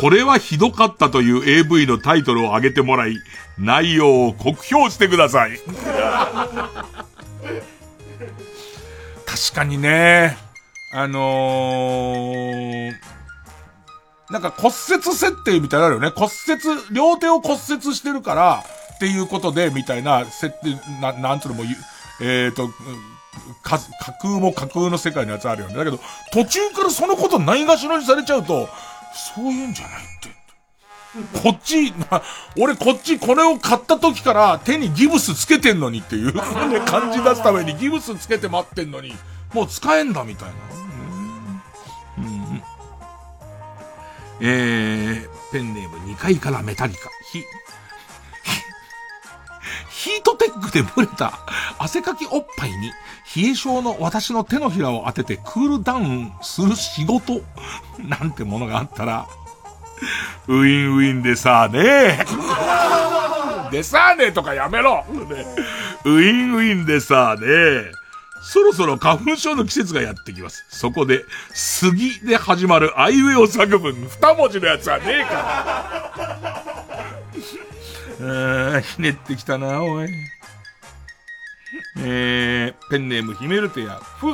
これはひどかったという AV のタイトルを挙げてもらい、内容を酷評してください。確かにね、あのー、なんか骨折設定みたいなのあるよね。骨折、両手を骨折してるから、っていうことで、みたいな設定、な、なんつうのも言う、えっ、ー、と、か、架空も架空の世界のやつあるよね。だけど、途中からそのことないがしろにされちゃうと、そういうんじゃないって。こっち、な 俺こっちこれを買った時から手にギブスつけてんのにっていう、感じ出すためにギブスつけて待ってんのに、もう使えんだみたいな。えー、ペンネーム2階からメタリカ。ひ、ヒートテックで蒸れた。汗かきおっぱいに冷え性の私の手のひらを当ててクールダウンする仕事。なんてものがあったら、ウィンウィンでさあね でさあねとかやめろ、ね、ウィンウィンでさあねそろそろ花粉症の季節がやってきます。そこで、杉で始まるアイウェオ作文二文字のやつはねえから。ひねってきたな、おい。えー、ペンネームヒメルテや、ふ。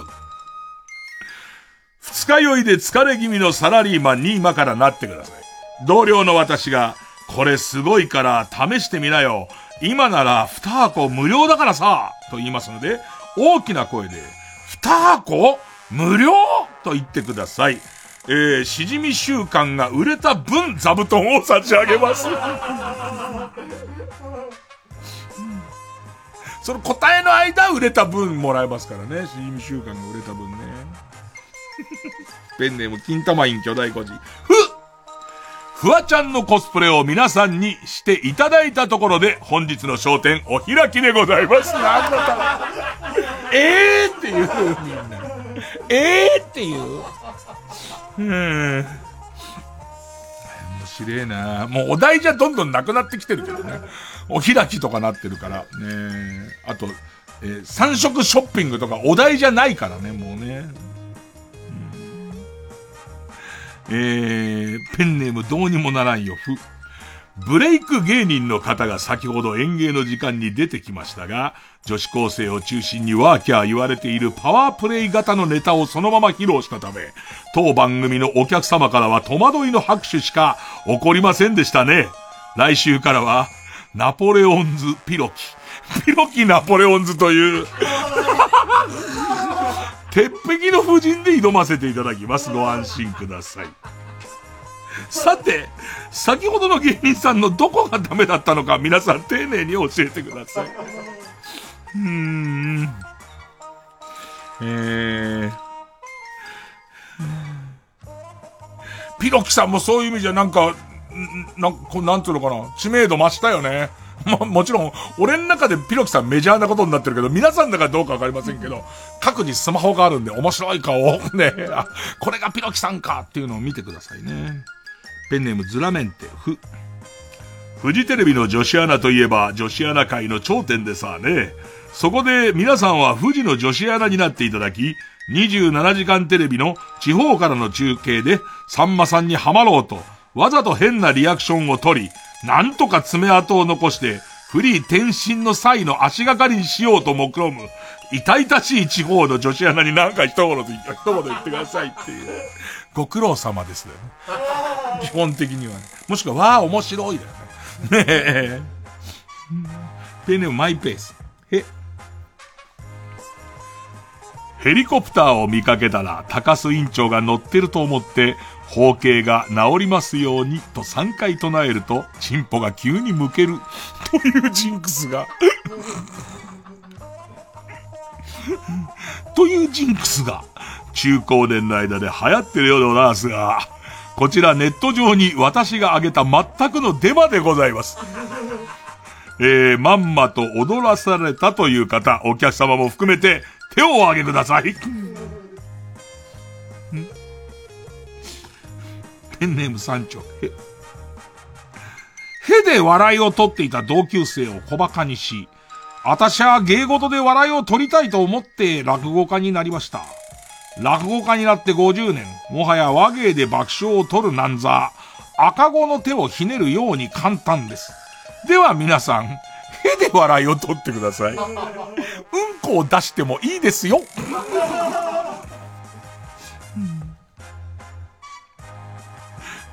二日酔いで疲れ気味のサラリーマンに今からなってください。同僚の私が、これすごいから試してみなよ。今なら二箱無料だからさ、と言いますので、大きな声で、二箱？無料？と言ってください。えー、しじみ週間が売れた分座布団を差し上げます。その答えの間売れた分もらえますからね。しじみ週間が売れた分ね。ペンネーム金玉院巨大孤児。ふフワちゃんのコスプレを皆さんにしていただいたところで、本日の焦点お開きでございます。なんだったえーっていう、みんな。えーっていう。うん。面白いなもうお題じゃどんどんなくなってきてるけどね。お開きとかなってるから。ねあと、えー、三色ショッピングとかお題じゃないからね、もうね。えー、ペンネームどうにもならんよ、ふ。ブレイク芸人の方が先ほど演芸の時間に出てきましたが、女子高生を中心にワーキャー言われているパワープレイ型のネタをそのまま披露したため、当番組のお客様からは戸惑いの拍手しか起こりませんでしたね。来週からは、ナポレオンズピロキ。ピロキナポレオンズという、鉄壁の夫人で挑ませていただきます。ご安心ください。さて、先ほどの芸人さんのどこがダメだったのか皆さん丁寧に教えてください。うーん。えー。ピロキさんもそういう意味じゃなんか、なんこなんつうのかな、知名度増したよね。も、もちろん、俺の中でピロキさんメジャーなことになってるけど、皆さんの中でどうかわかりませんけど、各自スマホがあるんで面白い顔をね、あ、これがピロキさんかっていうのを見てくださいね。ペンネームズラメンテ、ふ。フジテレビの女子アナといえば、女子アナ界の頂点でさね。そこで皆さんは富士の女子アナになっていただき、27時間テレビの地方からの中継で、さんまさんにハマろうと、わざと変なリアクションを取り、なんとか爪痕を残して、フリー転身の際の足がかりにしようと目論む、痛々しい地方の女子アナになんか一言で、一言言ってくださいっていう。ご苦労様ですよね。基本的にはね。もしくは、わあ、面白いだよね。ねえ。ペンネームマイペース。へ。ヘリコプターを見かけたら、高須委員長が乗ってると思って、包茎が治りますようにと3回唱えると、チンポが急に向ける というジンクスが というジンクスが、中高年の間で流行ってるようでございますが、こちらネット上に私が挙げた全くのデマでございます。えー、まんまと踊らされたという方、お客様も含めて手をお挙げください。ペンネーム山頂。へ、へで笑いを取っていた同級生を小馬鹿にし、私は芸事で笑いを取りたいと思って落語家になりました。落語家になって50年、もはや和芸で爆笑を取るなんざ、赤子の手をひねるように簡単です。では皆さん、へで笑いを取ってください。うんこを出してもいいですよ。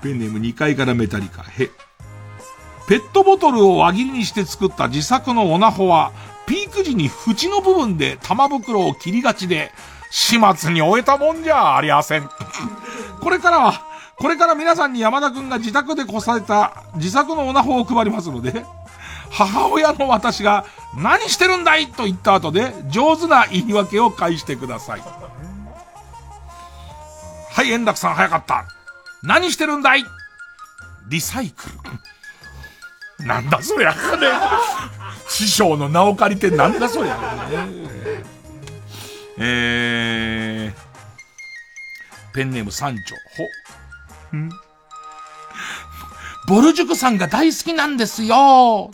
ペンネーム2階からメタリカ、へ。ペットボトルを輪切りにして作った自作のオナホは、ピーク時に縁の部分で玉袋を切りがちで、始末に終えたもんじゃありません。これからは、これから皆さんに山田くんが自宅でこされた自作のオナホを配りますので、母親の私が何してるんだいと言った後で上手な言い訳を返してください。はい、円楽さん早かった。何してるんだい?リサイクル。なんだそりゃ、ね。師匠の名を借りてなんだそりゃ。ね、えー、ペンネーム三丁。ほ。んボルジュクさんが大好きなんですよ。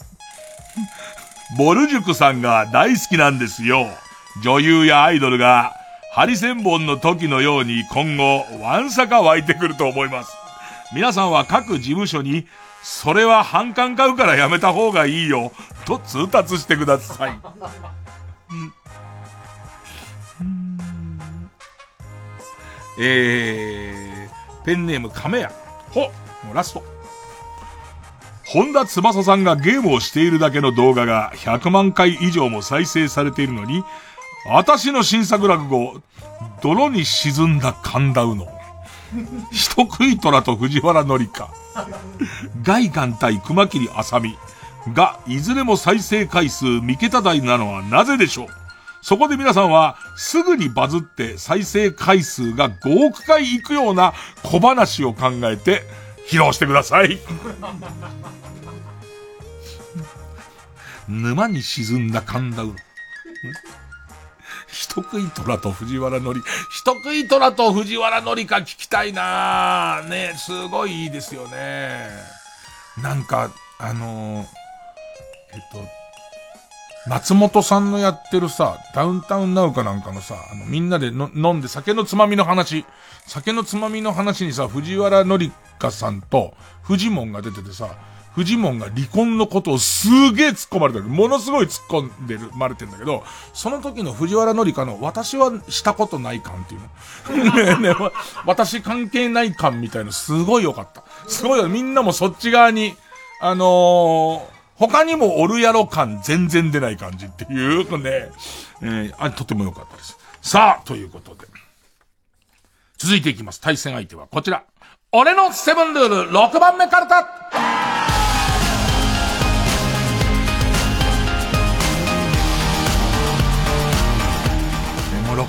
ボルジュクさんが大好きなんですよ。女優やアイドルが、ハリセンボンの時のように今後、ワンサか湧いてくると思います。皆さんは各事務所に、それは反感買うからやめた方がいいよ、と通達してください。えー、ペンネーム亀屋。ほもうラスト。本田翼さんがゲームをしているだけの動画が100万回以上も再生されているのに、私の新作落語、泥に沈んだ神田うの。人食い虎と藤原紀香。外観対熊切あさみ。が、いずれも再生回数三桁台なのはなぜでしょうそこで皆さんは、すぐにバズって再生回数が5億回いくような小話を考えて、披露してください。沼に沈んだ神田うの。人食い虎と藤原紀人食い虎と藤原紀香聞きたいなねすごいいいですよね。なんか、あのー、えっと、松本さんのやってるさ、ダウンタウンナウかなんかのさ、あの、みんなで飲んで酒のつまみの話、酒のつまみの話にさ、藤原紀香さんとフジモンが出ててさ、フジモンが離婚のことをすげえ突っ込まれてる。ものすごい突っ込んでる、まれてんだけど、その時の藤原紀香の私はしたことない感っていうの。ねね私関係ない感みたいなすごい良かった。すごいよ。みんなもそっち側に、あのー、他にもおるやろ感全然出ない感じっていうね、えー、あとても良かったです。さあ、ということで。続いていきます。対戦相手はこちら。俺のセブンルール6番目カルタ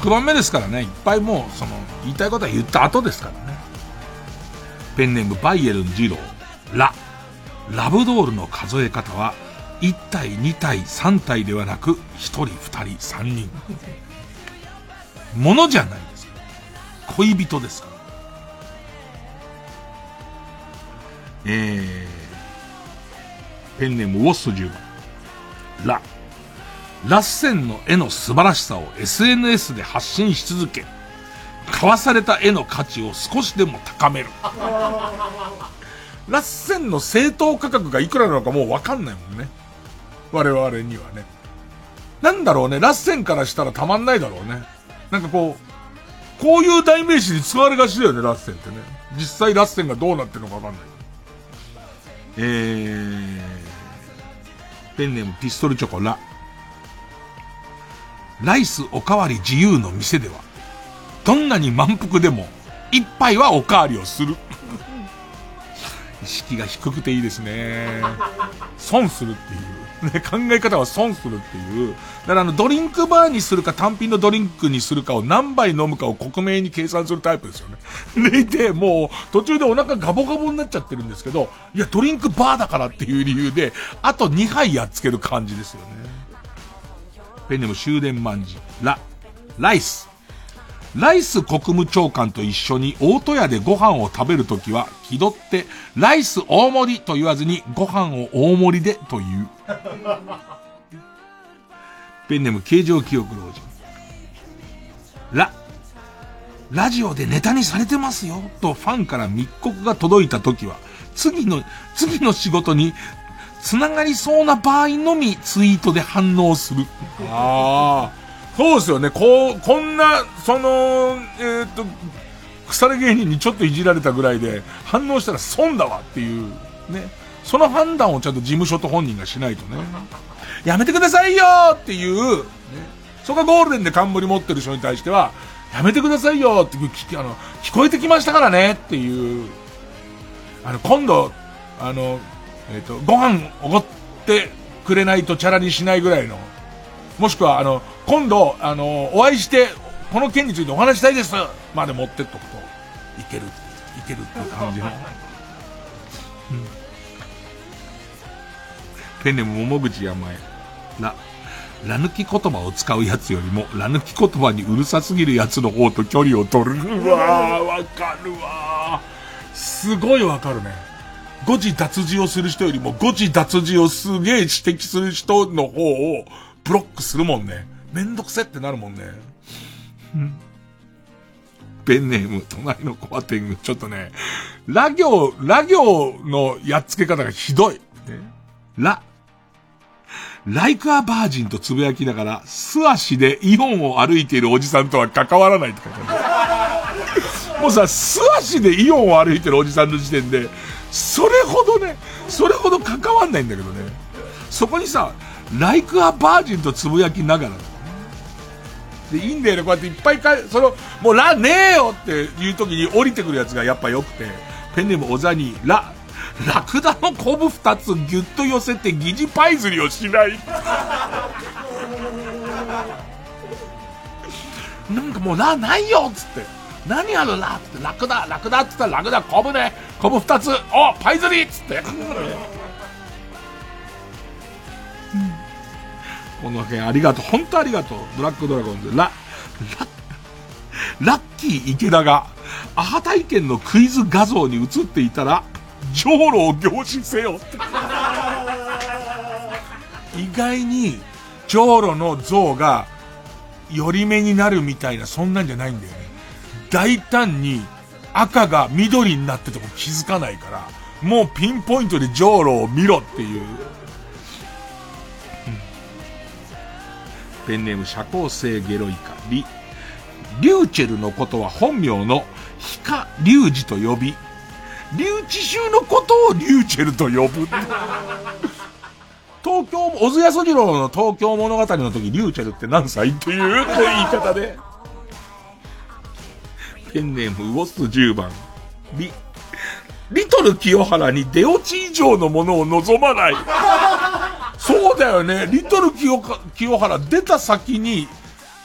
6番目ですからね、いっぱいもう、その、言いたいことは言った後ですからね。ペンネームバイエルン二郎、ラ。ラブドールの数え方は、1体、2体、3体ではなく、1人、2人、3人。ものじゃないです。恋人ですから。えー、ペンネームウォッソ10番。ラ。ラッセンの絵の素晴らしさを SNS で発信し続け、買わされた絵の価値を少しでも高める。ラッセンの正当価格がいくらなのかもうわかんないもんね。我々にはね。なんだろうね、ラッセンからしたらたまんないだろうね。なんかこう、こういう代名詞に使われがちだよね、ラッセンってね。実際ラッセンがどうなってるのかわかんない。えー、ペンネームピストルチョコラ。ライスおかわり自由の店では、どんなに満腹でも、一杯はおかわりをする。意識が低くていいですね。損するっていう。ね、考え方は損するっていう。だからあの、ドリンクバーにするか単品のドリンクにするかを何杯飲むかを克明に計算するタイプですよね。でいて、もう途中でお腹ガボガボになっちゃってるんですけど、いや、ドリンクバーだからっていう理由で、あと2杯やっつける感じですよね。ペンネム終電万事。ラ、ライス。ライス国務長官と一緒に大戸屋でご飯を食べるときは、気取って、ライス大盛りと言わずに、ご飯を大盛りでという。ペンネム形状記憶老人。ラ、ラジオでネタにされてますよ、とファンから密告が届いたときは、次の、次の仕事に、つながりそうな場合のみツイートで反応する。ああ。そうですよね。こう、こんな、その、えっ、と、腐れ芸人にちょっといじられたぐらいで、反応したら損だわっていう、ね。その判断をちゃんと事務所と本人がしないとね。やめてくださいよっていう、ね。そこがゴールデンで冠持ってる人に対しては、やめてくださいよって聞、あの、聞こえてきましたからねっていう、あの、今度、あの、えっ、と、ご飯おごってくれないとチャラにしないぐらいの、もしくは、あの、今度、あの、お会いして、この件についてお話したいですまで持ってっとくと、いける、いけるっていう感じの。うんペンネーム桃口山へ。ら、ら抜き言葉を使うやつよりも、ら抜き言葉にうるさすぎるやつの方と距離を取る。うわー、わかるわー。すごいわかるね。誤字脱字をする人よりも誤字脱字をすげえ指摘する人の方をブロックするもんね。めんどくせってなるもんね。ペンネーム、隣のコアテング、ちょっとね、ラ行、ラ行のやっつけ方がひどい。ねラ、ライクアバージンとつぶやきながら、素足でイオンを歩いているおじさんとは関わらないって書いてある。もうさ、素足でイオンを歩いてるおじさんの時点で、それほどね、それほど関わんないんだけどね。そこにさ、ライクアバージンとつぶやきながら、で、いいんだよね、こうやっていっぱいか、その、もうラねえよっていう時に降りてくるやつがやっぱ良くて、ペンネーム小ザニー、ラ、ラクダのコブ二つギュッと寄せて疑似パイ釣りをしない。なんかもうラないよっつって。何あるラっって、ラクダ、ラクダっつったらラクダ、コブね、コブ二つ、おパイ釣りっつって。この件ありがとう。本当ありがとう。ブラックドラゴンズ。ラ、ラ、ラッキー池田が、アハ体験のクイズ画像に映っていたら、ジョーロを凝視せよ。意外に、ジョーロの像が、寄り目になるみたいな、そんなんじゃないんだよね。大胆に、赤が緑になってても気づかないから、もうピンポイントでジョーロを見ろっていう。ペンネーム社交性ゲロイカ。リ、リューチェルのことは本名のヒカ・リュウジと呼び、リュウチ州のことをリューチェルと呼ぶ。東京、小津安二郎の東京物語の時、リューチェルって何歳っていう言い方で。ペンネームウオス10番。リ、リトル清原に出落ち以上のものを望まない。そうだよね。リトル清清原出た先に、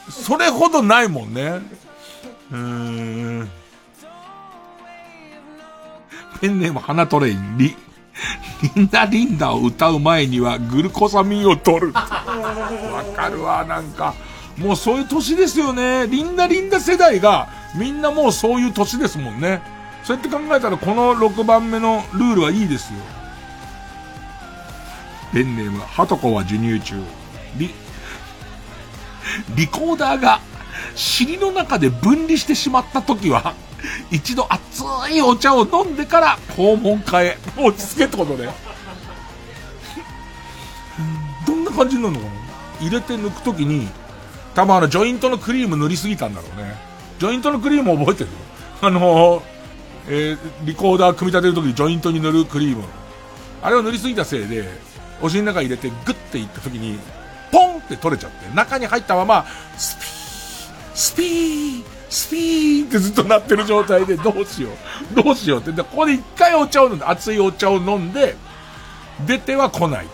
それほどないもんね。うん。ペンネーム花トレイン、リ、リンダリンダを歌う前にはグルコサミンを取る。わかるわ、なんか。もうそういう年ですよね。リンダリンダ世代が、みんなもうそういう年ですもんね。そうやって考えたらこの6番目のルールはいいですよ。ペンネーム、ハトコは授乳中。リ、リコーダーが尻の中で分離してしまった時は、一度熱いお茶を飲んでから肛門科へ落ち着けってことね。どんな感じになるのかな？入れて抜くときに、多分あのジョイントのクリーム塗りすぎたんだろうね。ジョイントのクリーム覚えてる？あのえーリコーダー組み立てるときにジョイントに塗るクリーム。あれを塗りすぎたせいで、お尻の中入れてグッていったときに、ポンって取れちゃって、中に入ったまま、スピー、スピー、スピーってずっと鳴ってる状態で、どうしよう、どうしようって。で、ここで一回お茶を飲んで、熱いお茶を飲んで、出ては来ない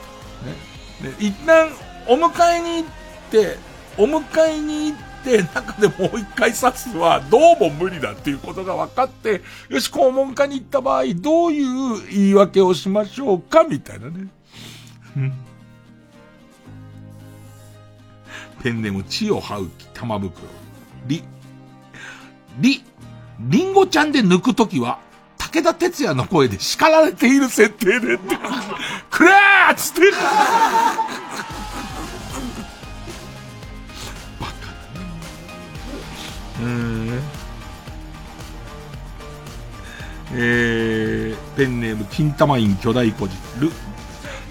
と。ね。で、一旦、お迎えに行って、お迎えに行って、中でもう一回刺すは、どうも無理だっていうことが分かって、よし、肛門科に行った場合、どういう言い訳をしましょうか、みたいなね。ペンネーム、血を這う、玉袋。り、り、りんごちゃんで抜くときは、武田鉄矢の声で叱られている設定でって。くれーっつって。うん。えー、ペンネーム、金玉院巨大孤児。ル、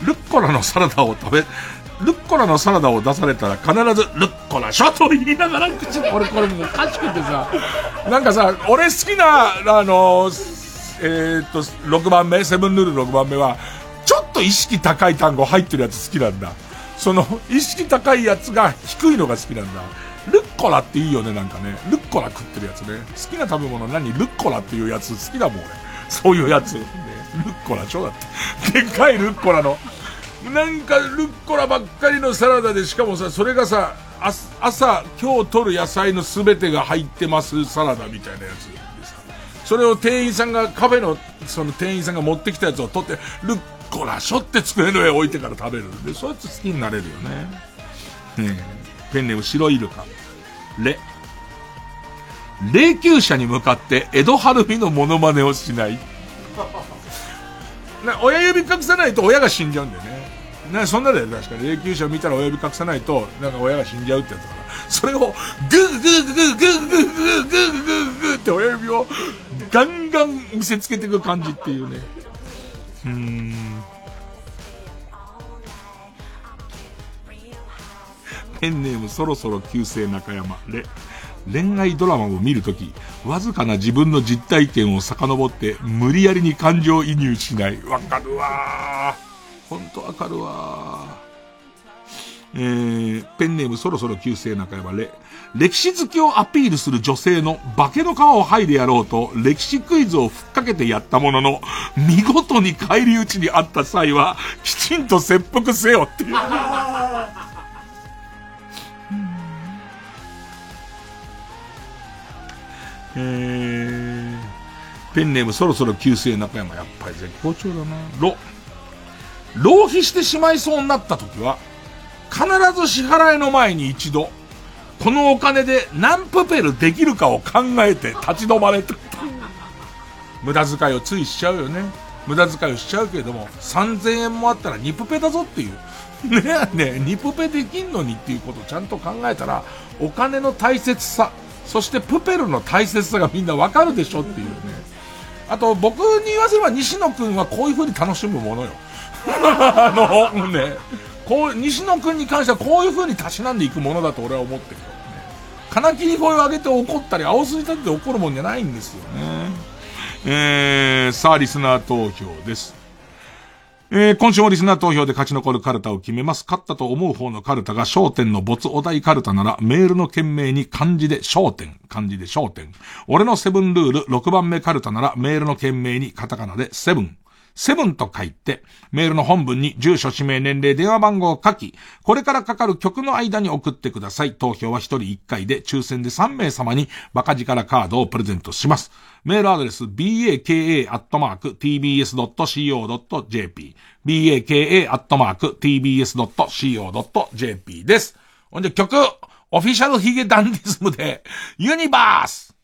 ルッコラのサラダを食べ、ルッコラのサラダを出されたら必ず、ルッコラショと言いながら口で、俺これもうおかしくてさ、なんかさ、俺好きな、あの、えーっと、6番目、セブンルール6番目は、ちょっと意識高い単語入ってるやつ好きなんだ。その、意識高いやつが低いのが好きなんだ。ルッコラっていいよね、なんかね。ルッコラ食ってるやつね。好きな食べ物何？ルッコラっていうやつ好きだもん、俺。そういうやつ。ね、ルッコラ超だって。でっかいルッコラの。なんかルッコラばっかりのサラダで、しかもさ、それがさ、朝、今日取る野菜の全てが入ってますサラダみたいなやつでさ。それを店員さんが、カフェの、その店員さんが持ってきたやつを取って、ルッコラしょって机の上置いてから食べる。で、そうやって好きになれるよね。ねえペンネーム白イルカ。レ。霊柩車に向かって江戸晴美のモノマネをしない。な親指隠さないと親が死んじゃうんだよね。な、そんなだよ、確かに。霊柩車見たら親指隠さないと、なんか親が死んじゃうってやつだから。それを、グーグーグーグーグーグーグーグーグーグーグーグーって親指をガンガン見せつけていく感じっていうね。うーん。ペンネームそろそろ旧姓中山。レ、恋愛ドラマを見るとき、わずかな自分の実体験を遡って、無理やりに感情移入しない。わかるわー。ほんとわかるわー。えー、ペンネームそろそろ旧姓中山レ。歴史好きをアピールする女性の化けの皮を剥いでやろうと、歴史クイズをふっかけてやったものの、見事に返り討ちにあった際は、きちんと切腹せよっていう。えー、ペンネームそろそろ旧姓中山、やっぱり絶好調だな。ろ、浪費してしまいそうになった時は、必ず支払いの前に一度、このお金で何プペルできるかを考えて立ち止まれと。無駄遣いをついしちゃうよね。無駄遣いをしちゃうけれども、3000円もあったら2プペだぞっていう。ねえねえ、2プペできんのにっていうことをちゃんと考えたら、お金の大切さ、そしてプペルの大切さがみんなわかるでしょっていうね。あと、僕に言わせれば西野くんはこういう風に楽しむものよ。あの、ね、こう、西野くんに関してはこういう風にたしなんでいくものだと俺は思ってるよ、ね。金切り声を上げて怒ったり、青筋立てて怒るもんじゃないんですよね。えー、さあ、リスナー投票です。えー、今週もリスナー投票で勝ち残るカルタを決めます。勝ったと思う方のカルタが焦点の没お題カルタなら、メールの件名に漢字で焦点、漢字で焦点。俺のセブンルール6番目カルタなら、メールの件名にカタカナでセブン。セブンと書いて、メールの本文に住所、氏名、年齢、電話番号を書き、これからかかる曲の間に送ってください。投票は1人1回で、抽選で3名様にバカ力カードをプレゼントします。メールアドレス、baka.tbs.co.jp、baka.tbs.co.jp です。ほんで曲、オフィシャルヒゲダンディズムで、ユニバース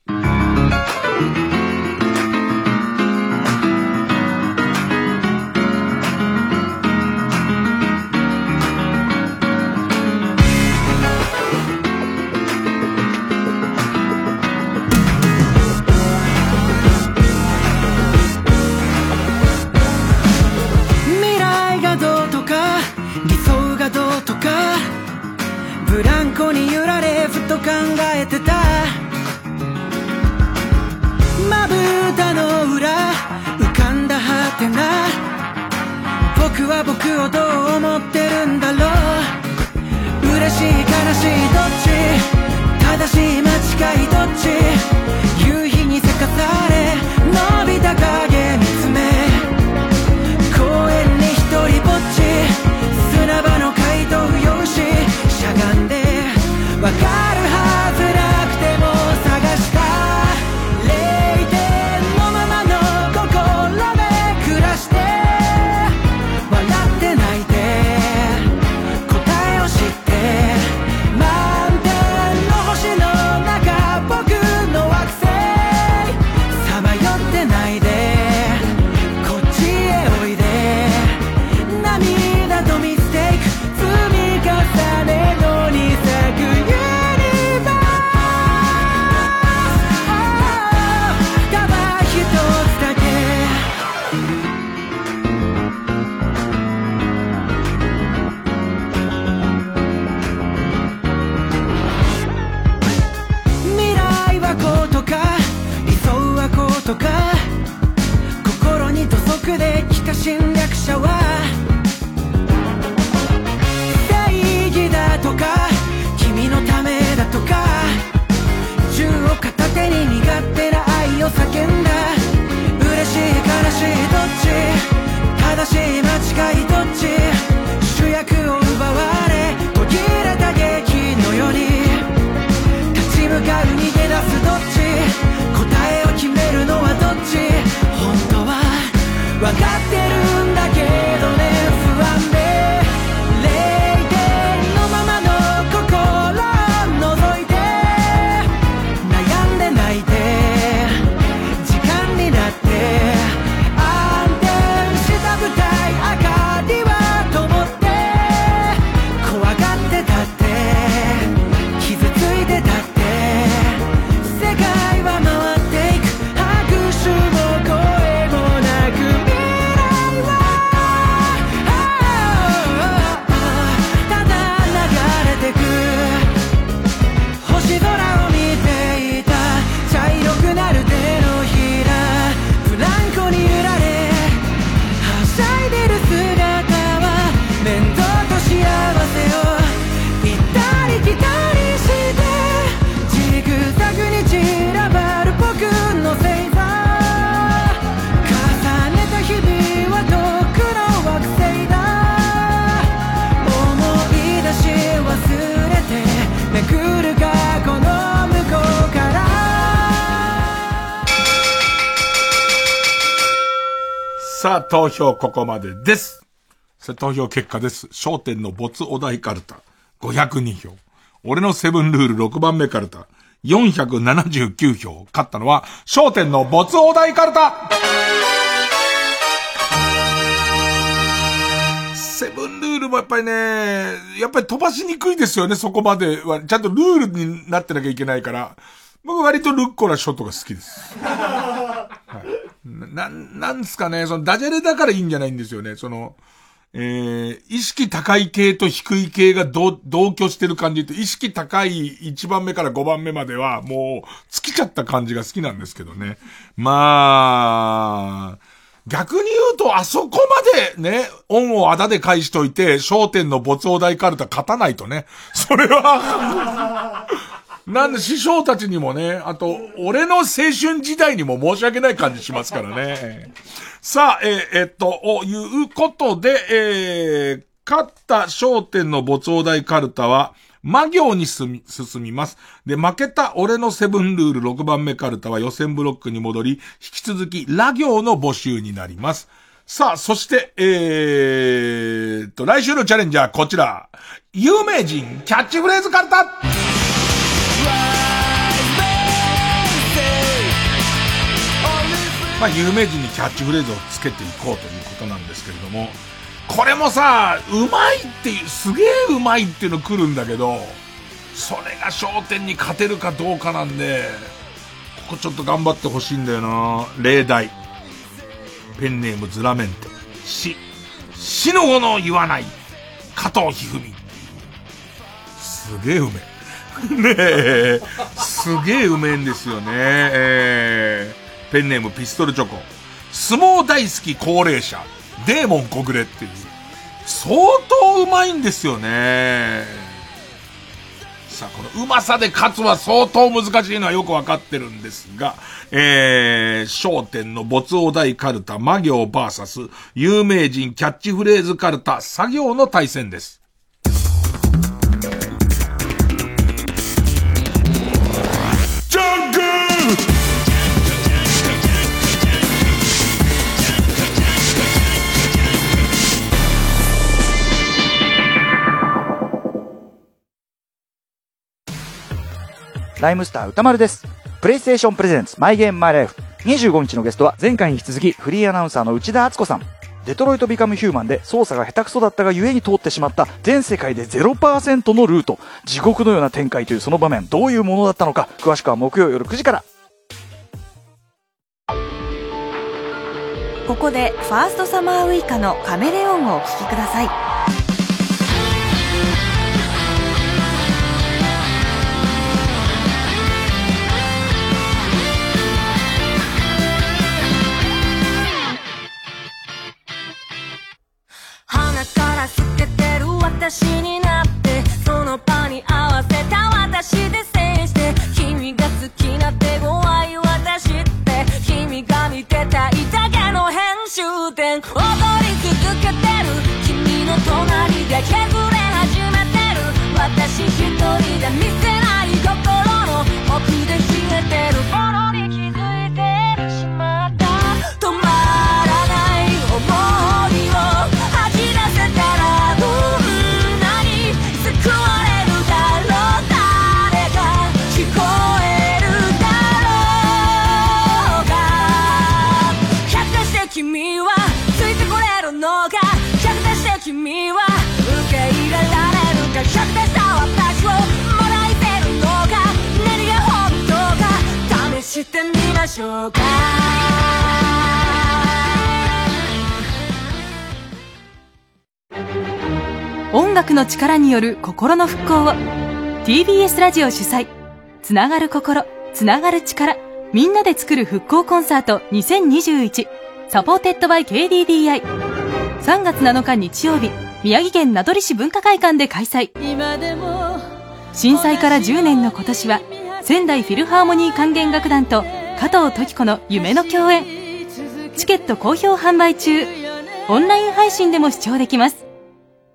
僕は僕をどう思ってるんだろう。嬉しい悲しいどっち？正しい間違いどっち？投票ここまでです。さあ投票結果です。焦点の没お題カルタ、502票。俺のセブンルール6番目カルタ、479票。勝ったのは、焦点の没お題カルタセブンルールもやっぱりね、やっぱり飛ばしにくいですよね、そこまでは。ちゃんとルールになってなきゃいけないから。僕割とルッコラショットが好きです。な、なんすかね、そのダジャレだからいいんじゃないんですよね。その、えー、意識高い系と低い系が同居してる感じって、意識高い1番目から5番目まではもう尽きちゃった感じが好きなんですけどね。まあ、逆に言うと、あそこまでね、恩をあだで返しといて、焦点の没大大カルタ勝たないとね。それは、なんで師匠たちにもね、あと、俺の青春時代にも申し訳ない感じしますからね。さあ、えーえっと、おいうことで、えー、勝った焦点の没大大カルタは、魔行に進み、進みます。で、負けた俺のセブンルール6番目カルタは予選ブロックに戻り、引き続き、ラ行の募集になります。さあ、そして、えーと、来週のチャレンジャーこちら。有名人キャッチフレーズカルタまあ、有名人にキャッチフレーズをつけていこうということなんですけれども、これもさ、うまいっていう、すげえうまいっていうの来るんだけど、それが焦点に勝てるかどうかなんで、ここちょっと頑張ってほしいんだよな例題。ペンネームズラメンテ。死。死の後の言わない。加藤一二三。すげえうめえ。ねえ。すげえうめえんですよね。えーペンネームピストルチョコ。相撲大好き高齢者。デーモン小暮っていう。相当うまいんですよね。さあ、このうまさで勝つは相当難しいのはよくわかってるんですが、えー、商店の没お題カルタ、魔行バーサス、有名人キャッチフレーズカルタ、作業の対戦です。ライムスター歌丸です。プレイステーションプレゼンツマイゲームマイライフ。25日のゲストは前回に引き続きフリーアナウンサーの内田敦子さん。デトロイトビカムヒューマンで操作が下手くそだったがゆえに通ってしまった全世界で0%のルート。地獄のような展開というその場面、どういうものだったのか、詳しくは木曜夜9時から。ここでファーストサマーウイカのカメレオンをお聴きください音楽の力による心の復興を。TBS ラジオ主催。つながる心。つながる力。みんなで作る復興コンサート。2021サポーテッドバイ KDDI3 月7日日曜日宮城県名取市文化会館で開催。震災から10年の今年は仙台フィルハーモニー管弦楽団と加藤登紀子の夢の共演。チケット好評販売中。オンライン配信でも視聴できます。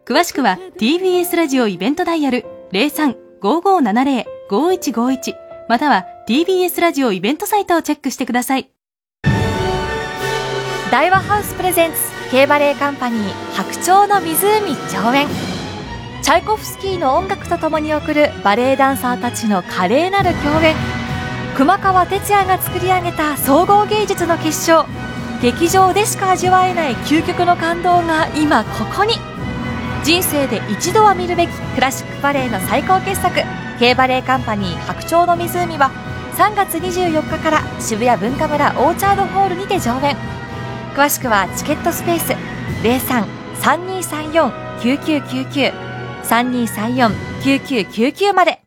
詳しくは TBS ラジオイベントダイヤル03-5570-5151または TBS ラジオイベントサイトをチェックしてください。大和ハウスプレゼンツ K バレエカンパニー白鳥の湖上演。チャイコフスキーの音楽とともに送るバレエダンサーたちの華麗なる共演。熊川哲也が作り上げた総合芸術の結晶。劇場でしか味わえない究極の感動が今ここに。人生で一度は見るべきクラシックバレエの最高傑作 K バレエカンパニー白鳥の湖は3月24日から渋谷文化村オーチャードホールにて上演。詳しくはチケットスペース03-3234-9999 3234-9999まで。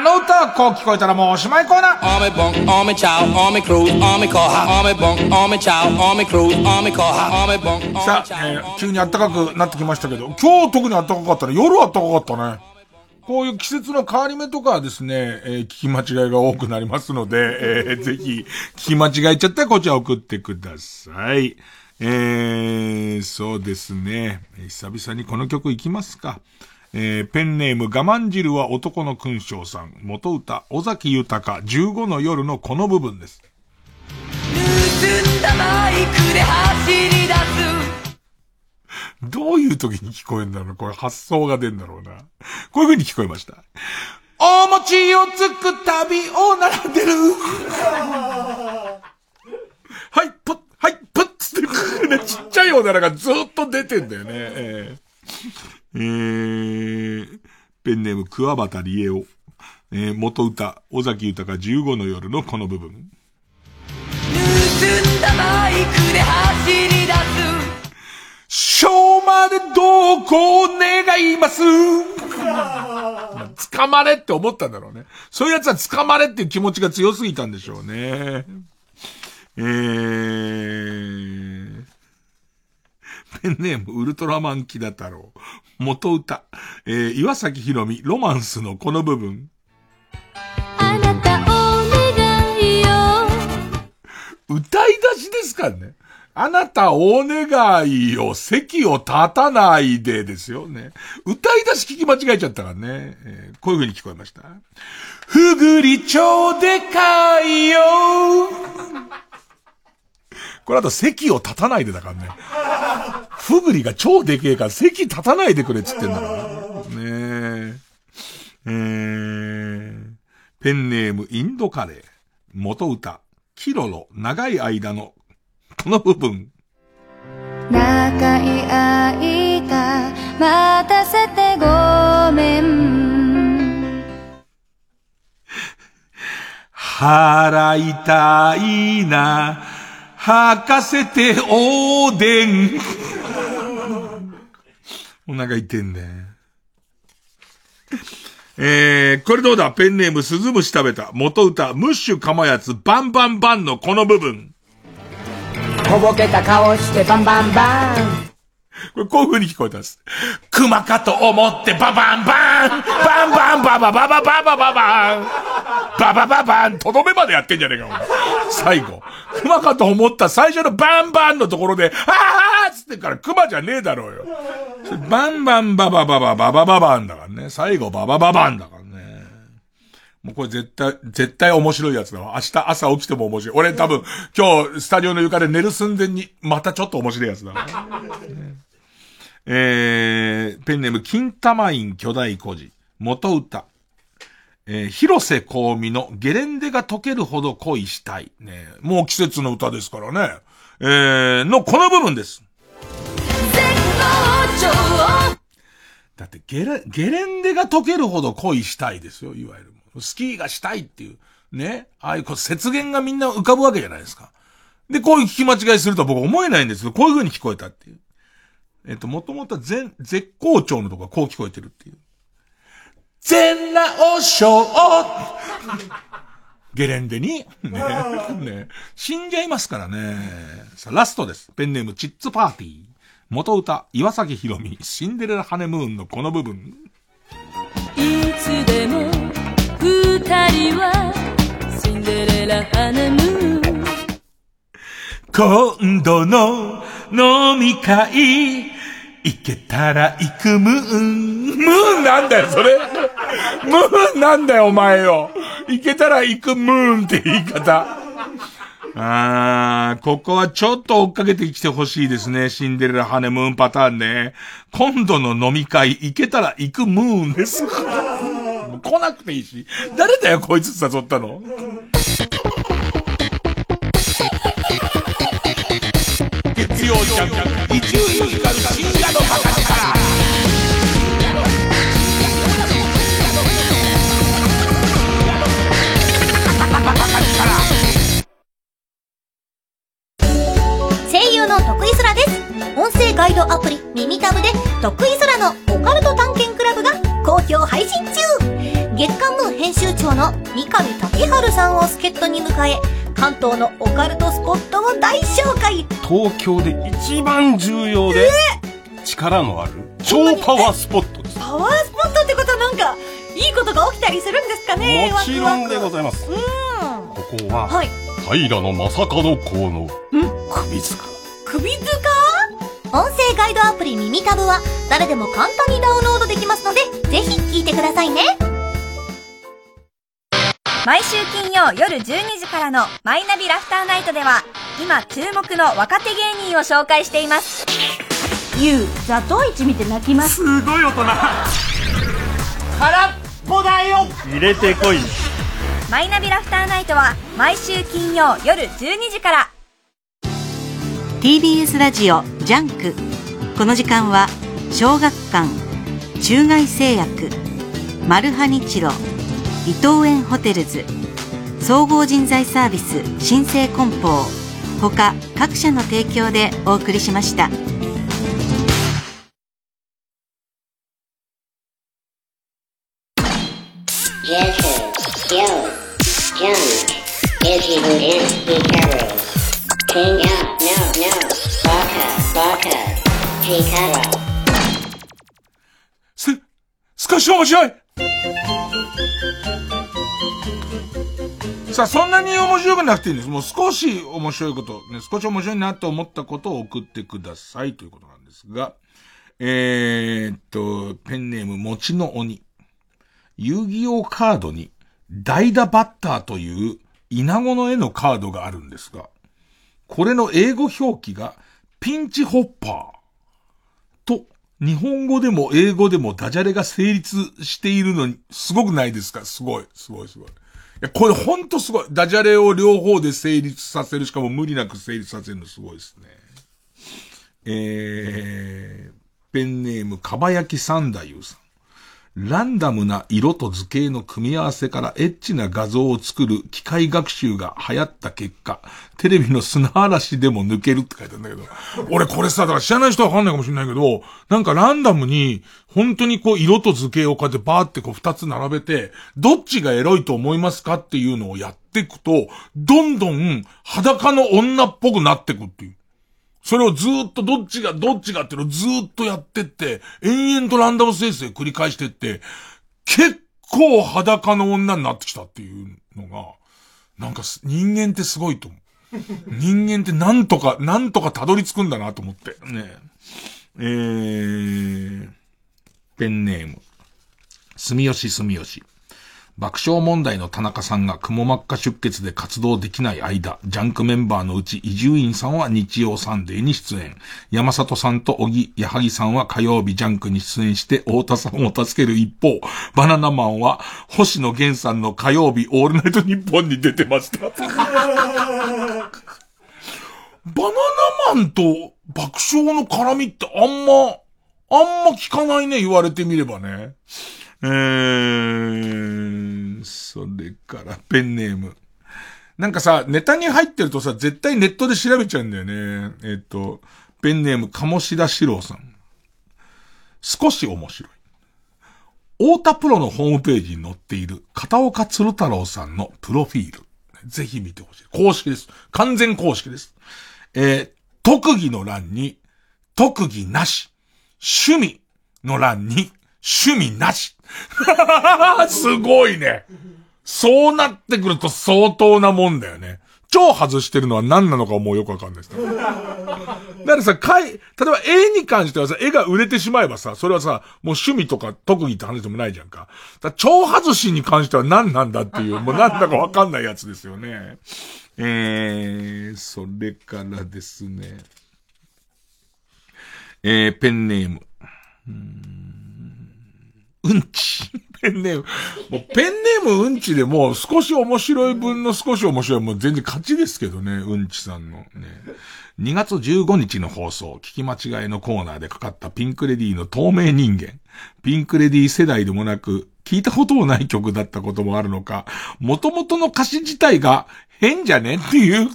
あの歌はこう聞こえたらもうおしまいコーナー Army bunk, army chow, army cruise, army koha, army bunk, army chow, army cruise, army koha, army bunk, さあ、えー急に暖かくなってきましたけど、今日特に暖かかったね。夜暖かかったね。こういう季節の変わり目とかはですね、えー聞き間違いが多くなりますので、えーぜひ、聞き間違えちゃったらこちら送ってください。えー、そうですね。えー久々にこの曲いきますか。えーペンネーム我慢汁は男の勲章さん。元歌、尾崎豊15の夜のこの部分です。盗んだバイクで走り出すどういう時に聞こえるんだろうこれ発想が出んだろうな。こういう風に聞こえました。お餅をつく旅を並んでる。はい、ぷっ、はい、ぷっつって、ね、ちっちゃいおならがずっと出てんだよね。えー えーペンネーム桑畑理恵夫。えー元歌、尾崎豊15の夜のこの部分。澄んだバイクで走り出す昭和でどうこう願います。捕まれって思ったんだろうね。そういうやつは捕まれっていう気持ちが強すぎたんでしょうね。えー、ペンネームウルトラマンキダ太郎。元歌。えー、岩崎宏美、ロマンスのこの部分。あなたお願いよ歌い出しですからね。あなたお願いよ、席を立たないでですよね。歌い出し聞き間違えちゃったからね。えーこういう風に聞こえました。ふぐり超でかいよこれあと席を立たないでだからね。ふぐりが超でけえから席立たないでくれっつってんだから。ねえ。えー、ペンネームインドカレー。元歌。キロロ、長い間の、この部分。長い間待たせてごめん払いたいな、吐かせておでん。お腹痛いんだよ。えー、これどうだ？ペンネームスズムシ食べた。元歌、ムッシュかまやつ、バンバンバンのこの部分。こぼけた顔してバンバンバンこれこういう風に聞こえたんです。熊かと思ってババンバンバンバンバババババババババンババババンとどめまでやってんじゃねえか、お前最後。熊かと思った最初のバンバンのところで、あーっつってから熊じゃねえだろうよ。バンバンババババババババンだからね。最後ババババンだからね。もうこれ絶対、絶対面白いやつだわ。明日朝起きても面白い。俺多分、今日スタジオの床で寝る寸前に、またちょっと面白いやつだわ。えー、ペンネーム、金玉院巨大孤児。元歌。えー、広瀬香美のゲレンデが溶けるほど恋したい。ね、もう季節の歌ですからね。えー、のこの部分です。だってゲレ、ゲレンデが溶けるほど恋したいですよ、いわゆる。スキーがしたいっていう。ね。ああいうこう雪原がみんな浮かぶわけじゃないですか。で、こういう聞き間違いすると僕思えないんですけど、こういう風に聞こえたっていう。えっと、もともとは全、絶好調のとこがこう聞こえてるっていう。全直症ゲレンデに、ね、ね、死んじゃいますからね。さあ、ラストです。ペンネームチッツパーティー。元歌、岩崎宏美、シンデレラハネムーンのこの部分。いつでも二人はシンデレラハネムーン今度の飲み会、行けたら行くムーン。ムーンなんだよ、それ。ムーンなんだよ、お前よ。行けたら行くムーンって言い方。あー、ここはちょっと追っかけてきてほしいですね。シンデレラハネムーンパターンね。今度の飲み会、行けたら行くムーンです。来なくていいし。誰だよ、こいつ誘ったの？曜ジャンク、伊集院光る深夜のバカ力。声優の徳井空です音声ガイドアプリ耳タブで徳井空のオカルト探検クラブが好評配信中月刊ムー編集長の三上竹春さんを助っ人に迎え関東のオカルトスポットを大紹介。東京で一番重要で力のある超パワースポットです。パワースポットってことはなんかいいことが起きたりするんですかねもちろんでごいざいます。うん。ここははい。平野正門公の首塚。首塚？音声ガイドアプリ耳タブは誰でも簡単にダウンロードできますのでぜひ聞いてくださいね毎週金曜夜12時からのマイナビラフターナイトでは今注目の若手芸人を紹介しています。ゆうザトウイチ見て泣きます。すごい大人。空っぽだよ。入れてこい。マイナビラフターナイトは毎週金曜夜12時から。TBS ラジオジャンク。この時間は小学館中外製薬マルハニチロホテルズ総合人材サービス新生梱包ほか各社の提供でお送りしました。スカッシュは面白いさあ、そんなに面白くなくていいんです。もう少し面白いこと、ね、少し面白いなと思ったことを送ってくださいということなんですが、えー、っと、ペンネーム、餅の鬼。遊戯王カードに、代打バッターという、イナゴの絵のカードがあるんですが、これの英語表記が、ピンチホッパー。と、日本語でも英語でもダジャレが成立しているのに、すごくないですか？すごい、すごい、すごい。いや、これほんとすごい。ダジャレを両方で成立させる、しかも無理なく成立させるのすごいですね。えー、ペンネーム、かばやき三太夫さん。ランダムな色と図形の組み合わせからエッチな画像を作る機械学習が流行った結果、テレビの砂嵐でも抜けるって書いてあるんだけど、俺これさ、だから知らない人はわかんないかもしれないけど、なんかランダムに、本当にこう色と図形をこうやってバーってこう二つ並べて、どっちがエロいと思いますかっていうのをやっていくと、どんどん裸の女っぽくなってくっていう。それをずーっとどっちがどっちがっていうのをずーっとやってって、延々とランダム生成繰り返してって、結構裸の女になってきたっていうのが、なんかす人間ってすごいと思う。人間ってなんとか、なんとかたどり着くんだなと思って。ねえ。えー、ペンネーム。住吉住吉。爆笑問題の田中さんがくも膜下出血で活動できない間、ジャンクメンバーのうち伊集院さんは日曜サンデーに出演。山里さんと小木、矢作さんは火曜日ジャンクに出演して太田さんを助ける一方、バナナマンは星野源さんの火曜日オールナイトニッポンに出てました。バナナマンと爆笑の絡みってあんま、あんま聞かないね、言われてみればね。えー、それから、ペンネーム。なんかさ、ネタに入ってるとさ、絶対ネットで調べちゃうんだよね。えっ、と、ペンネーム、鴨志田史郎さん。少し面白い。太田プロのホームページに載っている片岡鶴太郎さんのプロフィール。ぜひ見てほしい。公式です。完全公式です。えー特技の欄に、特技なし。趣味の欄に、趣味なし。すごいね。そうなってくると相当なもんだよね。超外してるのは何なのかもうよくわかんないです。だからさ、かい、例えば絵に関してはさ、絵が売れてしまえばさ、それはさ、もう趣味とか特技って話でもないじゃんか。だ超外しに関しては何なんだっていう、もう何だかわかんないやつですよね。えー、それからですね。えー、ペンネーム。うんうんち。ペンネーム。もうペンネームうんちでも少し面白い分の少し面白い。もう全然勝ちですけどね、うんちさんのね。2月15日の放送、聞き間違いのコーナーでかかったピンクレディの透明人間。ピンクレディ世代でもなく、聞いたこともない曲だったこともあるのか、元々の歌詞自体が変じゃねっていう。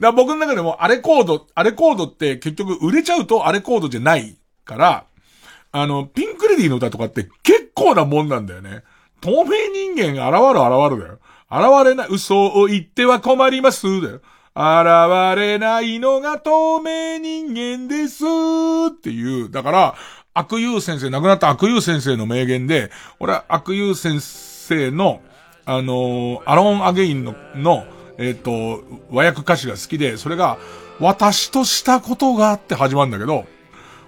だ僕の中でもアレコード、アレコードって結局売れちゃうとアレコードじゃないから、あの、ピンクレディの歌とかって結構なもんなんだよね。透明人間が現る現るだよ。現れない、嘘を言っては困りますだよ。現れないのが透明人間ですっていう。だから、悪友先生、亡くなった悪友先生の名言で、俺は悪友先生の、あのーアロンアゲインの、の、えっ、と、和訳歌詞が好きで、それが、私としたことがあって始まるんだけど、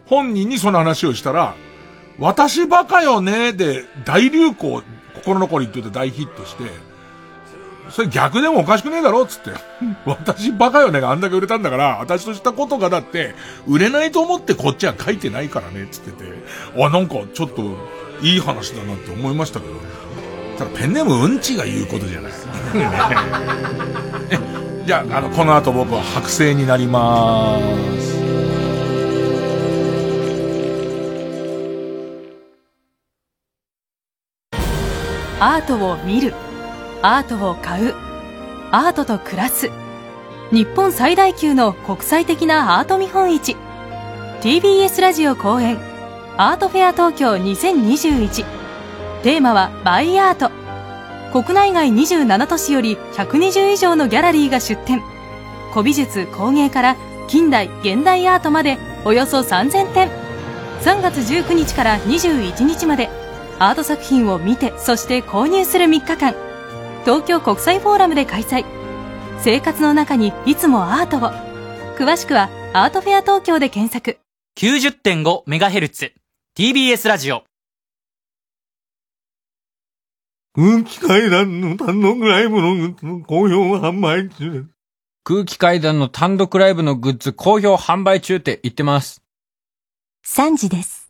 本人にその話をしたら、私バカよねで大流行、心残りって言って大ヒットして、それ逆でもおかしくねえだろっつって。私バカよねがあんだけ売れたんだから、私としたことがだって、売れないと思ってこっちは書いてないからね、つってて。あ、なんかちょっと、いい話だなって思いましたけど。ただペンネームうんちが言うことじゃない。えじゃあ、あの、この後僕は剥製になりまーす。アートを見る。アートを買う。アートと暮らす。日本最大級の国際的なアート見本市。TBS ラジオ公演。アートフェア東京2021テーマはバイアート。国内外27都市より120以上のギャラリーが出展古美術工芸から近代現代アートまでおよそ3000点。3月19日から21日までアート作品を見てそして購入する3日間東京国際フォーラムで開催生活の中にいつもアートを詳しくはアートフェア東京で検索 90.5MHz TBS ラジオ空気階段の単独ライブのグッズの好評販売中です。空気階段の単独ライブのグッズ好評販売中って言ってます。3時です。